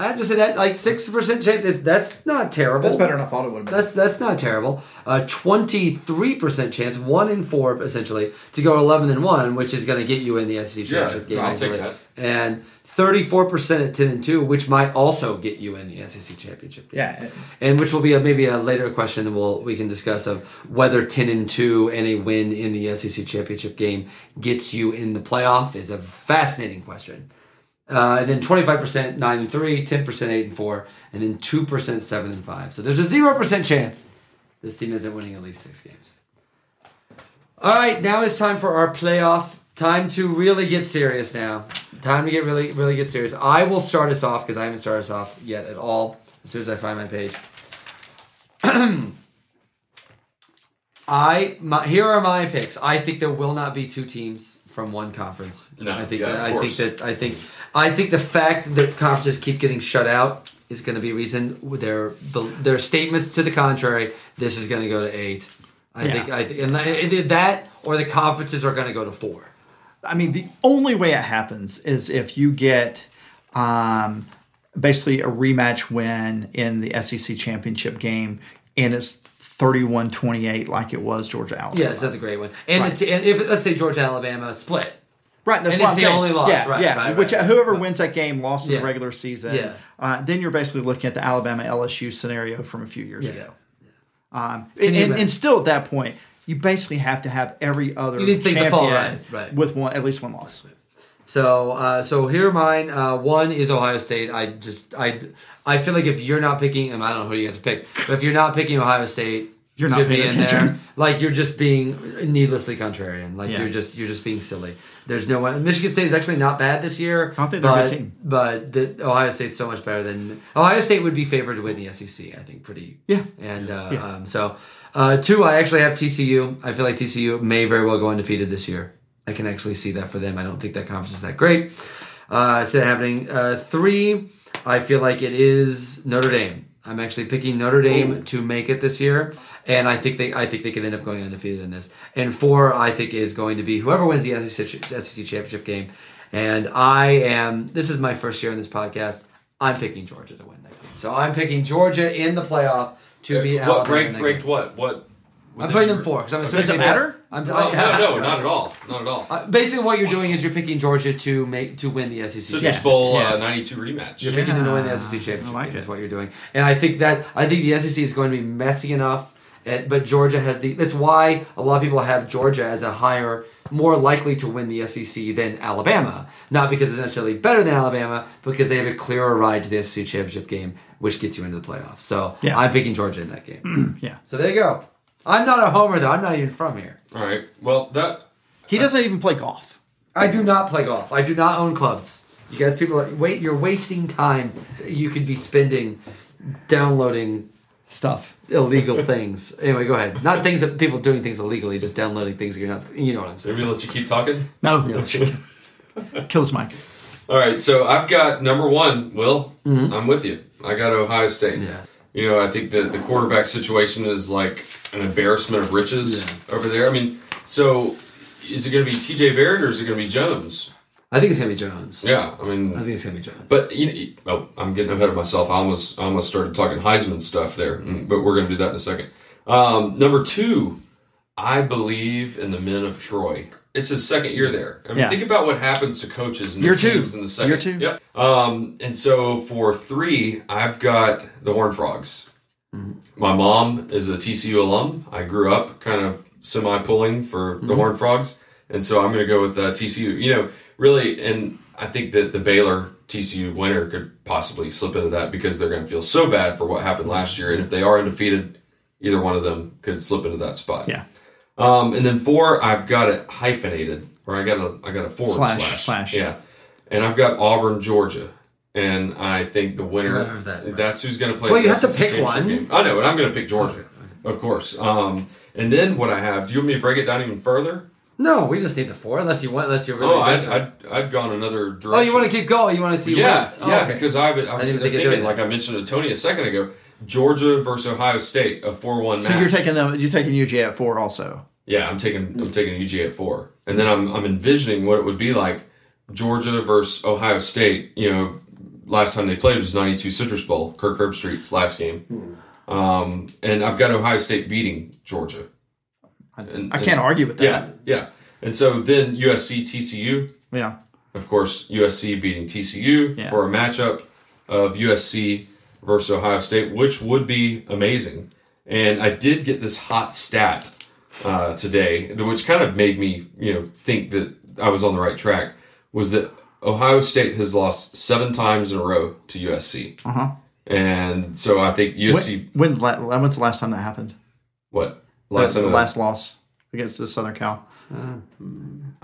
I have to say that like six percent chance is that's not terrible. That's better than I thought it would have been. That's that's not terrible. Uh, a Twenty three percent chance, one in four essentially, to go eleven and one, which is going to get you in the SEC championship game. I'll take easily. that. And thirty four percent at ten and two, which might also get you in the SEC championship. game. yeah, and which will be a, maybe a later question that we'll we can discuss of whether ten and two and a win in the SEC championship game gets you in the playoff is a fascinating question. Uh, and then 25% 9 and 3, 10% 8 and 4, and then 2% 7 and 5. So there's a 0% chance this team isn't winning at least six games. All right, now it's time for our playoff. Time to really get serious now. Time to get really, really get serious. I will start us off because I haven't started us off yet at all. As soon as I find my page. I my, here are my picks. I think there will not be two teams from one conference. No, I think yeah, that, of I think that I think I think the fact that conferences keep getting shut out is going to be reason with their their statements to the contrary. This is going to go to eight. I Yeah. think I and either that or the conferences are going to go to four. I mean, the only way it happens is if you get um, basically a rematch win in the SEC championship game, and it's 31 28 like it was Georgia Alabama. Yeah, it's not the great one. And, Right. the and if let's say Georgia Alabama split, Right, that's And what it's I'm the saying. only loss, Yeah, right, yeah. right, Which right. whoever wins that game lost in the regular season. Yeah. Uh, then you're basically looking at the Alabama LSU scenario from a few years Yeah. ago. Um, and, and, and still at that point, you basically have to have every other You need things to champion fall right, right. with one at least one loss. So, uh, so here are mine. Uh, one is Ohio State. I just, I, I feel like if you're not picking, and I don't know who you guys picked, but if you're not picking Ohio State, You're not paying in there, attention. like you're just being needlessly contrarian. Like Yeah. you're just, you're just being silly. There's no way. Michigan State is actually not bad this year. I think they're a but, good team. But the, Ohio State's so much better than Ohio State would be favored to win the SEC. I think pretty. Yeah. And uh, Yeah. Um, so, uh, two, I actually have TCU. I feel like TCU may very well go undefeated this year. I can actually see that for them. I don't think that conference is that great. Uh, I see that happening. Uh, three, I feel like it is Notre Dame. I'm actually picking Notre Dame to make it this year, and I think they I think they could end up going undefeated in this. And four, I think is going to be whoever wins the SEC, SEC championship game. And I am. This is my first year on this podcast. I'm picking Georgia to win that game. So I'm picking Georgia in the playoff to be what Alabama in ranked, ranked what? What? what I'm putting them four because I'm assuming Does it maybe I- matter? I'm, No, I- no, no, not at all. Not at all. Uh, basically, what you're doing is you're picking Georgia to make to win the SEC. Citrus championship. Bowl Yeah. uh, '92 rematch. You're picking them to win the Yeah, SEC championship. I like game is what you're doing, and I think that I think the SEC is going to be messy enough. eh, But Georgia has the. That's why a lot of people have Georgia as a higher, more likely to win the SEC than Alabama. Not because it's necessarily better than Alabama, because they have a clearer ride to the SEC championship game, which gets you into the playoffs. So Yeah. I'm picking Georgia in that game. Yeah. so there you go. I'm not a homer though. I'm not even from here. All right. Well, that He doesn't even play golf. I do not play golf. I do not own clubs. You guys, people are wait. You're wasting time. You could be spending downloading stuff. illegal things. Anyway, go ahead. Not things that people doing things illegally, just downloading things that you're not. You know what I'm saying? Maybe let you keep talking. No, kill this mic. All right, so I've got number one. Will mm-hmm. I'm with you. I got Ohio State. Yeah. You know, I think that the quarterback situation is like an embarrassment of riches over there. I mean, so is it going to be T.J. Barrett or is it going to be Jones? I think it's gonna be Jones. Yeah, I mean, I think it's gonna be Jones. But you know, oh, I'm getting ahead of myself. I almost I almost started talking Heisman stuff there, Mm, but we're going to do that in a second. Um, number two, I believe in the men of Troy. It's his second year there. I mean, Yeah. think about what happens to coaches and Year two. teams in the second. Year two. Yep. Um, and so for three, I've got the Horned Frogs. My mom is a TCU alum. I grew up kind of semi pulling for the Horned Frogs, and so I'm going to go with uh, TCU. You know, really, and I think that the Baylor TCU winner could possibly slip into that because they're going to feel so bad for what happened last year, and if they are undefeated, either one of them could slip into that spot. Yeah. Um, and then four, I've got it hyphenated, or I got a I got a forward Slash, slash, slash. yeah, and I've got Auburn, Georgia, and I think the winner Winner of that, right. that's who's going to play. Well, the you have to pick one. game. I know, and I'm going to pick Georgia, of course. Um, and then what I have? Do you want me to break it down even further? no, we just need the four. Unless you want, unless you're really. Oh, I'd, desperate. I'd, I'd gone another direction. oh, you want to keep going? You want to see Yeah, wins? Oh, yeah, okay. because I, I was didn't sitting think there of doing thinking, like I mentioned to Tony a second ago, Georgia versus Ohio State, a four-one So match. you're taking them. You're taking UGA at four also. Yeah, I'm taking I'm taking UGA at four, and then I'm I'm envisioning what it would be like Georgia versus Ohio State. You know, last time they played was '92 Citrus Bowl, Kirk Herbstreit's last game, um, and I've got Ohio State beating Georgia. And- I can't argue with that. Yeah, yeah, and so then USC TCU, Yeah. of course, USC beating TCU Yeah. for a matchup of USC versus Ohio State, which would be amazing. And I did get this hot stat uh, today, which kind of made me, you know, think that I was on the right track. Was that Ohio State has lost seven times in a row to USC, Uh huh. and so I think USC. When, when when's the last time that happened? what last the, the last loss against the Southern Cal. I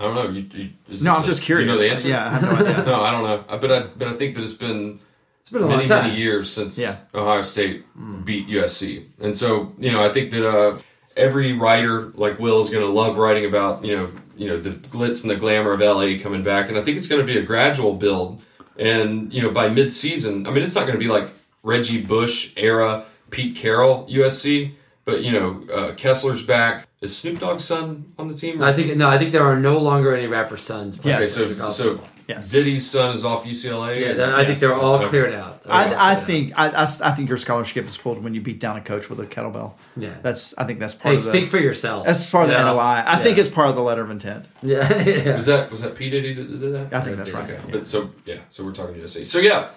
don't know. You, you, No, I'm a- just curious. You know the answer? Yeah, I have no idea. No, I don't know. Uh, But I but I think that it's been it's been a long many time. many years since Yeah. Ohio State beat USC, and so you know I think that uh, every writer like Will is going to love writing about you know you know the glitz and the glamour of LA coming back, and I think it's going to be a gradual build, and you know by mid season, I mean it's not going to be like Reggie Bush era Pete Carroll USC, but you know uh, Kessler's back. Is Snoop Dogg's son on the team? I think no. I think there are no longer any rapper sons. playing Okay, Yes. so so football. Yes. Diddy's son is off UCLA. yeah, then I think they're all cleared out. They're all I, I cleared out. think I, I, I think your scholarship is pulled when you beat down a coach with a kettlebell. Yeah. That's I think that's part Hey, of the speak for yourself. that's part of the NOI. I think it's part of the letter of intent. Yeah, yeah. Was that was that P Diddy that did that? I think that's Yes, right. yes. But so yeah, so we're talking USC. So yeah,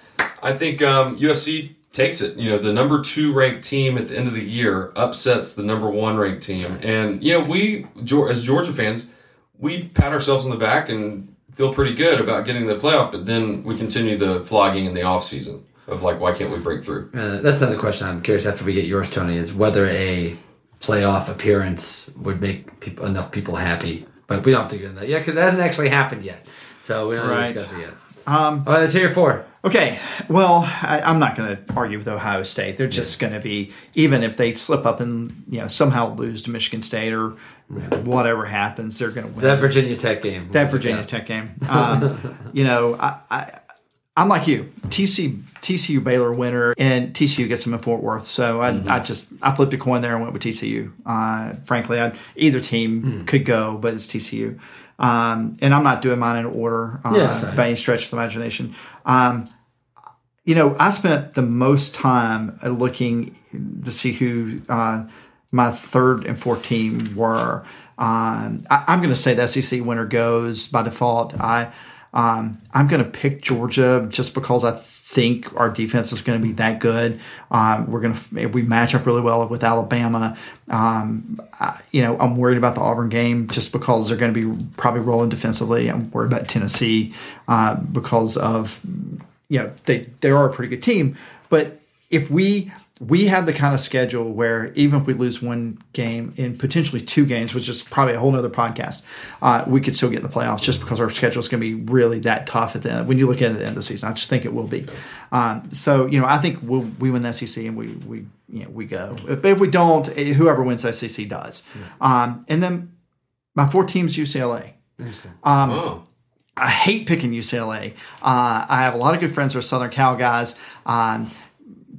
I think um, USC takes it. You know, the number two ranked team at the end of the year upsets the number one ranked team, and you know we as Georgia fans, we pat ourselves on the back and feel pretty good about getting the playoff. But then we continue the flogging in the off season of like, why can't we break through? Uh, that's another question I'm curious after we get yours, Tony, is whether a playoff appearance would make people enough people happy. But we don't have to get into that yet because it hasn't actually happened yet. So we don't Right. discuss it yet. Um, All right, let's hear your four. Okay, well, I, I'm not going to argue with Ohio State. They're just going to be, even if they slip up and you know somehow lose to Michigan State or whatever happens, they're going to win That Virginia Tech game. that Virginia Tech game. Um, you know, I, I I'm like you, TC TCU Baylor winner, and TCU gets them in Fort Worth. So I, I just I flipped a coin there and went with TCU. Uh, frankly, I, either team could go, but it's TCU. Um, and I'm not doing mine in order uh, Yeah, that's all right. by any stretch of the imagination. Um, you know, I spent the most time looking to see who uh, my third and fourth team were. Um, I, I'm going to say the SEC winner goes by default. I um, I'm going to pick Georgia just because I think our defense is going to be that good. Um, we're going to we match up really well with Alabama. Um, I, you know, I'm worried about the Auburn game just because they're going to be probably rolling defensively. I'm worried about Tennessee uh, because of you know they they are a pretty good team, but if we we have the kind of schedule where even if we lose one game in potentially two games, which is probably a whole nother podcast, uh, we could still get in the playoffs just because our schedule is going to be really that tough at the end. When you look at it at the end of the season, I just think it will be. Um, so you know, I think we'll, we win the SEC and we we you know we go. If, if we don't, eh, whoever wins the SEC does. Um, and then my four teams UCLA. oh. I hate picking UCLA. Uh, I have a lot of good friends who are Southern Cal guys, um,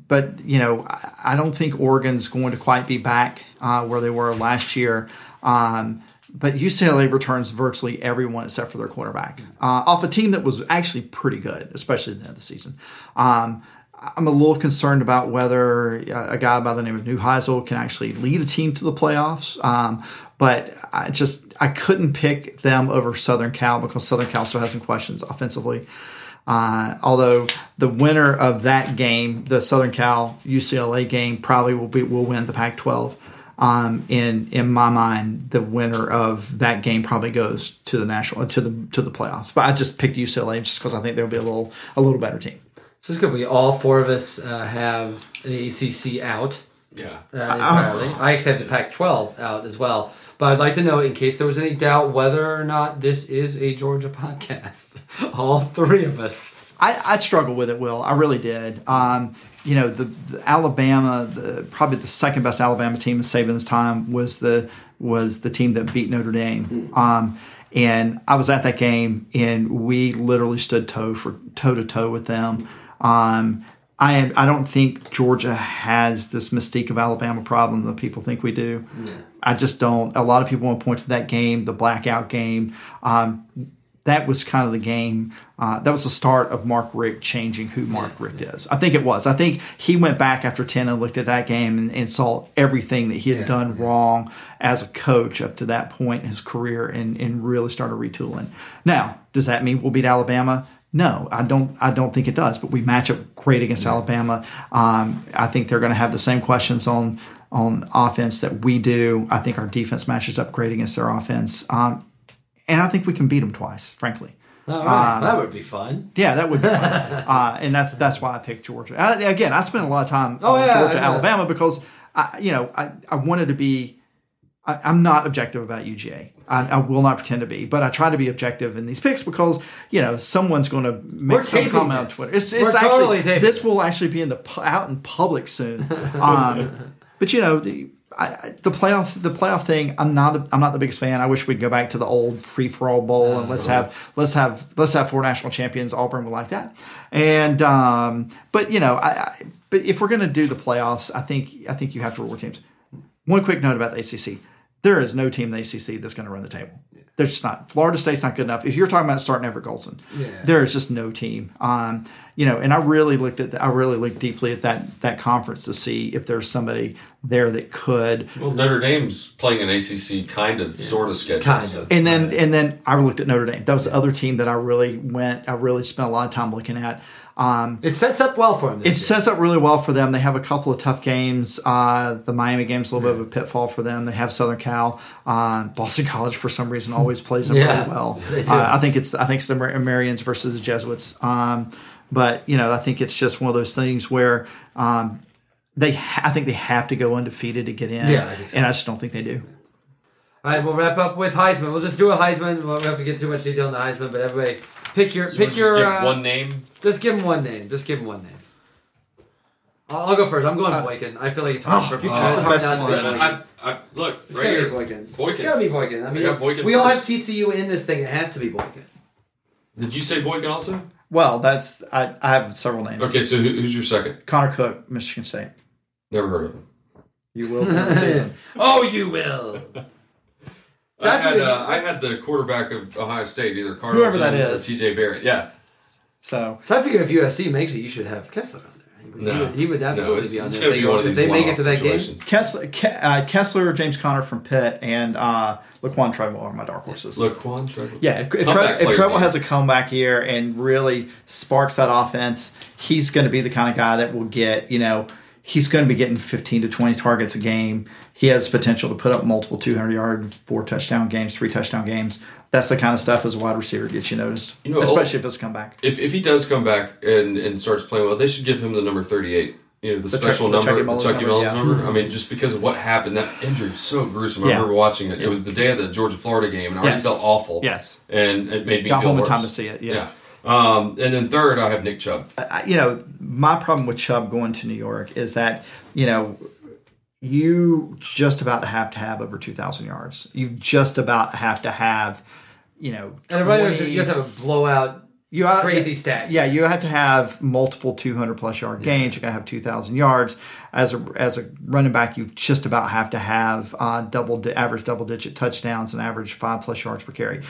but you know I, don't think Oregon's going to quite be back uh, where they were last year. Um, but UCLA returns virtually everyone except for their quarterback uh, off a team that was actually pretty good, especially at the end of the season. Um, I'm a little concerned about whether a guy by the name of Neuheisel can actually lead a team to the playoffs. Um, but I just I couldn't pick them over Southern Cal because Southern Cal still has some questions offensively. Uh, although the winner of that game, the Southern Cal UCLA game, probably will be will win the Pac-12. Um, in in my mind, the winner of that game probably goes to the national to the to the playoffs. But I just picked UCLA just because I think they'll be a little a little better team. So it's good. We all four of us uh, have the ACC out Yeah. uh, entirely. I actually have the Pac-12 out as well. But I'd like to know, in case there was any doubt, whether or not this is a Georgia podcast. all three of us. I, I struggled with it, Will. I really did. Um, you know, the, the Alabama, the, probably the second best Alabama team in Saban's time was the was the team that beat Notre Dame. Um, and I was at that game, and we literally stood toe for toe to toe with them. Um, I I don't think Georgia has this mystique of Alabama problem that people think we do. I just don't. A lot of people want to point to that game, the blackout game. Um, that was kind of the game. Uh, that was the start of Mark Richt changing who Mark Richt is. I think it was. I think he went back after 10 and looked at that game and, and saw everything that he had done wrong as a coach up to that point in his career and, and really started retooling. Now, does that mean we'll beat Alabama? No, I don't. I don't think it does. But we match up great against Alabama. Um, I think they're going to have the same questions on on offense that we do. I think our defense matches up great against their offense. Um, and I think we can beat them twice, frankly. All right. that would be fun. Yeah, that would be fun. uh, and that's that's why I picked Georgia. I, again, I spent a lot of time Oh, on yeah, Georgia, Alabama because I, you know I, I wanted to be. I, I'm not objective about UGA. I, I will not pretend to be, but I try to be objective in these picks because you know someone's going to make We're some comment on. Twitter. It's, We're it's actually totally this this. will actually be in the out in public soon. Um, but you know the. I, the playoff, the playoff thing. I'm not. A, I'm not the biggest fan. I wish we'd go back to the old free for all bowl and let's have let's have let's have four national champions. Auburn would like that. And um, but you know, I, I but if we're going to do the playoffs, I think I think you have to reward teams. One quick note about the ACC: there is no team in the ACC that's going to run the table. There's just not. Florida State's not good enough. If you're talking about starting Everett Golson, there is just no team. Um, you know, and I really looked at. The, I really looked deeply at that that conference to see if there's somebody there that could. Well, Notre Dame's playing an ACC kind of, sort of schedule. Kind of. And then and then I looked at Notre Dame. That was the other team that I really went. I really spent a lot of time looking at. Um, It sets up well for them. it year. sets up really well for them. They have a couple of tough games. Uh, the Miami game's a little bit of a pitfall for them. They have Southern Cal. Uh, Boston College, for some reason, always plays them Yeah, really well. Uh, I think it's I think it's the Mar- Marians versus the Jesuits. Um, but you know, I think it's just one of those things where um, they ha- I think they have to go undefeated to get in. Yeah, I and I just don't think they do. All right, we'll wrap up with Heisman. We'll just do a Heisman. We won't have to get too much detail on the Heisman, but everybody pick your You pick your just give uh, one name. Just give him one name. Just give him one name. I'll, I'll go first. I'm going Boykin. I feel like it's hard oh, for you uh, took it's hard not to one. be Boykin. I, I, look, It's right gotta here. be Boykin. Boykin. It's gotta be Boykin. I mean, got Boykin we all have. TCU in this thing. It has to be Boykin. Did you say Boykin also? Well, that's I, I have several names. Okay, so who, who's your second? Connor Cook, Michigan State. Never heard of him. You will during the season. Oh, you will. So I I had uh, I had the quarterback of Ohio State, either Carter Whoever that Jones is. or T.J. Barrett. Yeah, So So I figure if USC makes it, you should have Kessler on there. He would, he no, would, he would no, absolutely it's, be on it's there. gonna if be they, one go- of if these they make it to that game. situations. Kessler, Ke- uh, Kessler, James Conner from Pitt, and uh, Laquan Treadwell are my dark horses. Look, Quan Treadwell. yeah, if, if, Comeback Tre- if player Treadwell game. has a comeback year and really sparks that offense, he's going to be the kind of guy that will get, you know, he's going to be getting 15 to 20 targets a game. He has potential to put up multiple 200 yard, four touchdown games, three touchdown games. That's the kind of stuff as a wide receiver gets you noticed, You know, especially if it's come back. If, if he does come back and, and starts playing well, they should give him the number 38 you know the, Chuck- special the number, Chucky the Mullins Chucky number, Mullins yeah. number. I mean, just because of what happened, that injury was so gruesome. I remember watching it. It was the day of the Georgia Florida game, and I already Yes. felt awful. Yes. and it made me Got feel home in worse. time to see it, yeah. Um, and then third, I have Nick Chubb. I- you know, my problem with Chubb going to New York is that, you know, you just about have to have over 2,000 yards. You just about have to have, you know, And right 20 you have to have a blowout. you have, crazy stat. Yeah, you have to have multiple 200 plus yard games. You got to have 2,000 yards. As a as a running back, you just about have to have uh, double di- average double digit touchdowns and average five plus yards per carry.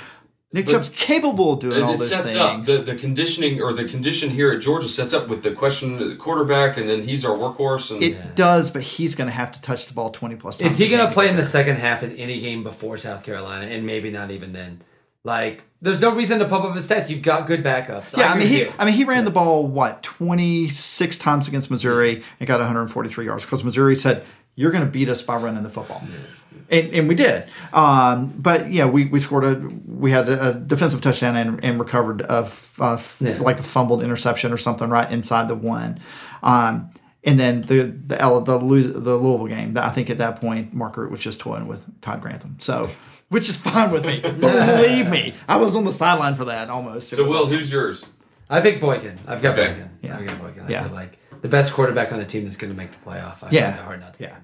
Nick Chubb's capable of doing It, all it those sets things. up the, the conditioning or the condition here at Georgia sets up with the question of the quarterback, and then he's our workhorse. And it does, but he's going to have to touch the ball 20 plus times. Is he going to play in the second half in any game before South Carolina, and maybe not even then? Like, there's no reason to pump up his stats. You've got good backups. Yeah, I, agree mean he you. I mean he ran the ball what 26 times against Missouri and got 143 yards because Missouri said you're going to beat us by running the football. And, and we did, um, but yeah, we, we scored a we had a, a defensive touchdown and, and recovered a f- a f- Yeah. like a fumbled interception or something right inside the one, um, and then the the L, the Lou- the Louisville game. I think at that point Mark Richt was just toying with Todd Grantham, so which is fine with me. But believe me, I was on the sideline for that almost. So, Will, awesome. who's yours? I pick Boykin. I've got Okay. Boykin. Yeah. I've got Boykin. I Yeah. feel like the best quarterback on the team that's going to make the playoff. I Yeah. find it hard not to. Yeah.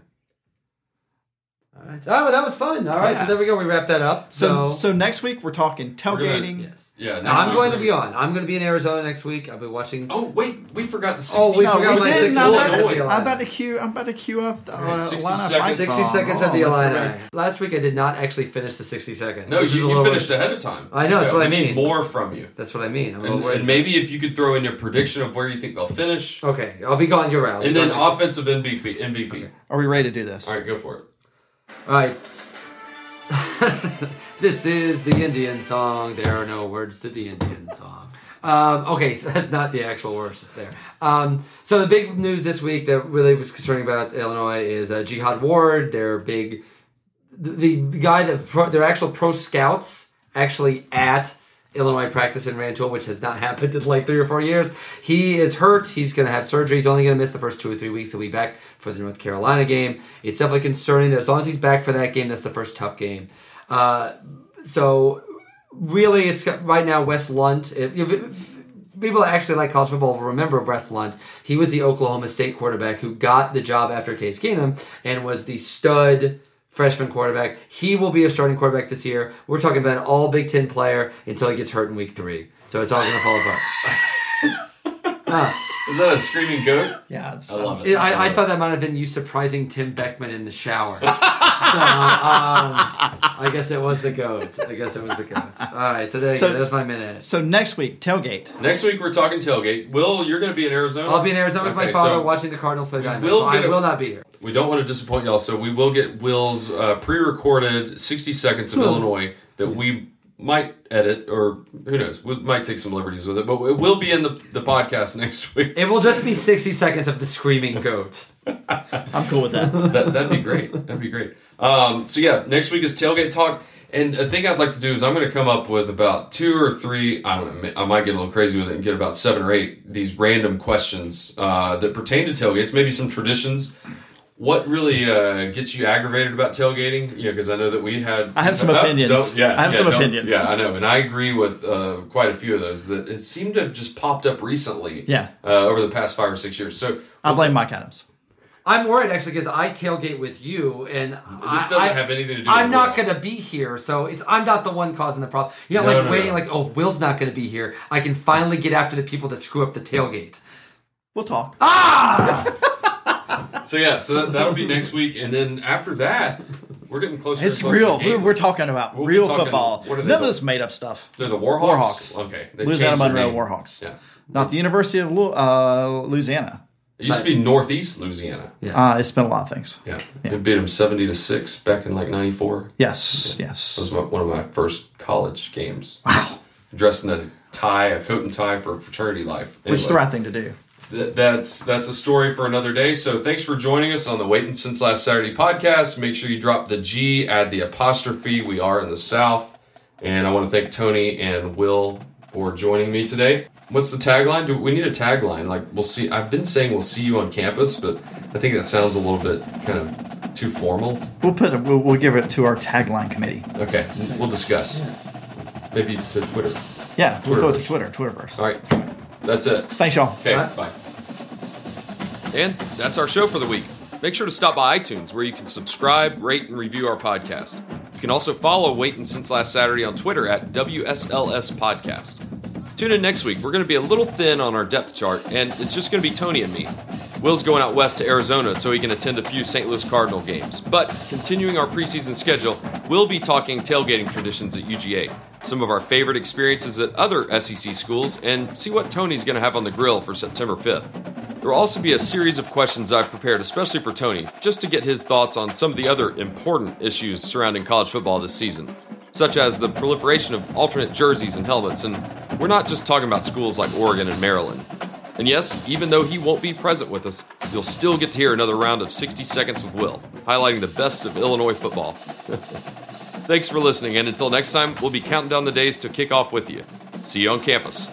Pick him. All right. Oh, well, that was fun. All right. Yeah. So there we go. We wrap that up. So, So, so next week we're talking gonna- tailgating. yes. Yeah, Now, I'm next going to be on. I'm going to be in Arizona next week. I'll be watching. Oh wait, we forgot the 60. Oh, we No, forgot we my didn't. 60 I'm, seconds about of to, I'm about to Illini. cue. I'm about to cue up the uh, 60 Atlanta seconds. 60 song. seconds of the Oh, Illini. right. Last week I did not actually finish the 60 seconds. No, which a you, you little finished ahead of time. I know, that's what I we need mean. More from you. That's what I mean. I'm And, worried. and maybe if you could throw in your prediction of where you think they'll finish, okay, I'll be gone. You're out. and then offensive MVP. MVP. Are we ready to do this? All right, go for it. Right. this is the Indian song. There are no words to the Indian song. Um, okay, so that's not the actual words there. Um, so the big news this week that really was concerning about Illinois is uh, Jihad Ward. Their big, the, the guy that their actual pro scouts actually at Illinois practice in Rantoul, which has not happened in like three or four years. He is hurt. He's going to have surgery. He's only going to miss the first two or three weeks. He'll be back for the North Carolina game. It's definitely concerning that as long as he's back for that game, that's the first tough game. Uh, so really, it's got right now Wes Lunt. If, if people that actually like college football will remember Wes Lunt. He was the Oklahoma State quarterback who got the job after Case Keenum and was the stud freshman quarterback. He will be a starting quarterback this year. We're talking about an all Big Ten player until he gets hurt in week three. So it's all going to fall apart. Ah, Is that a screaming goat? Yeah, it's, I love it. it- I, I thought that might have been you surprising Tim Beckman in the shower. so um, I guess it was the goat. I guess it was the goat. All right, so there you So- go. That's my minute. So next week, tailgate. Next week we're talking tailgate. Will, you're going to be in Arizona. I'll be in Arizona with my father so watching the Cardinals play the Diamondbacks. will So I will not be here. We don't want to disappoint y'all, so we will get Will's uh, pre-recorded 60 seconds of Illinois that we might edit, or who knows, we might take some liberties with it, but it will be in the, the podcast next week. It will just be 60 seconds of the screaming goat. I'm cool with that. that, that'd be great. That'd be great. Um, so yeah, next week is tailgate talk. And a thing I'd like to do is I'm going to come up with about two or three. I don't know. I might get a little crazy with it and get about seven or eight these random questions uh, that pertain to tailgates. Maybe some traditions. What really uh, gets you aggravated about tailgating? You know, because I know that we had. I have some Uh, opinions. yeah, I have yeah, some opinions. Yeah, I know, and I agree with uh, quite a few of those that it seemed to have just popped up recently. Yeah. uh, over the past five or six years. So I blame Mike Adams. I'm worried actually because I tailgate with you, and this This doesn't have anything to do. I'm with not going to be here, so it's I'm not the one causing the problem. You're not No, like no, waiting, no. like oh, Will's not going to be here. I can finally get after the people that screw up the tailgate. We'll talk. Ah! So yeah, so that, that'll be next week, and then after that, we're getting closer. It's closer real. to game. We're, we're talking about We'll be real talking- football. what are they None of called? this made up stuff. They're the Warhawks. Warhawks. Okay, they Louisiana changed their Monroe name. Warhawks. Yeah, Not the University of Lu- uh, Louisiana. it used to be Northeast Louisiana. Uh, it's been a lot of things. Yeah, they beat them seventy to six back in like '94. Yes, That yes. was my, one of my first college games. Wow. Dressed in a tie, a coat and tie for fraternity life. Which is the Anyway. right thing to do. Th- that's that's a story for another day. So thanks for joining us on the Waiting Since Last Saturday podcast. Make sure you drop the G, add the apostrophe. We are in the South, and I want to thank Tony and Will for joining me today. What's the tagline? Do we need a tagline? Like we'll see. I've been saying we'll see you on campus, but I think that sounds a little bit kind of too formal. We'll put it. We'll, we'll give it to our tagline committee. Okay, we'll discuss. Maybe to Twitter. Yeah, we'll throw it to Twitterverse. Twitter. Twitterverse. All right, that's it. Thanks, y'all. Okay, All right. bye. And that's our show for the week. Make sure to stop by iTunes where you can subscribe, rate, and review our podcast. You can also follow Waiting Since Last Saturday on Twitter at WSLS Podcast. Tune in next week. We're going to be a little thin on our depth chart, and it's just going to be Tony and me. Will's going out west to Arizona so he can attend a few St. Louis Cardinal games. But continuing our preseason schedule, we'll be talking tailgating traditions at UGA, some of our favorite experiences at other SEC schools, and see what Tony's going to have on the grill for September 5th. There will also be a series of questions I've prepared, especially for Tony, just to get his thoughts on some of the other important issues surrounding college football this season, such as the proliferation of alternate jerseys and helmets. And we're not just talking about schools like Oregon and Maryland. And yes, even though he won't be present with us, you'll still get to hear another round of 60 Seconds with Will, highlighting the best of Illinois football. Thanks for listening, and until next time, we'll be counting down the days to kick off with you. See you on campus.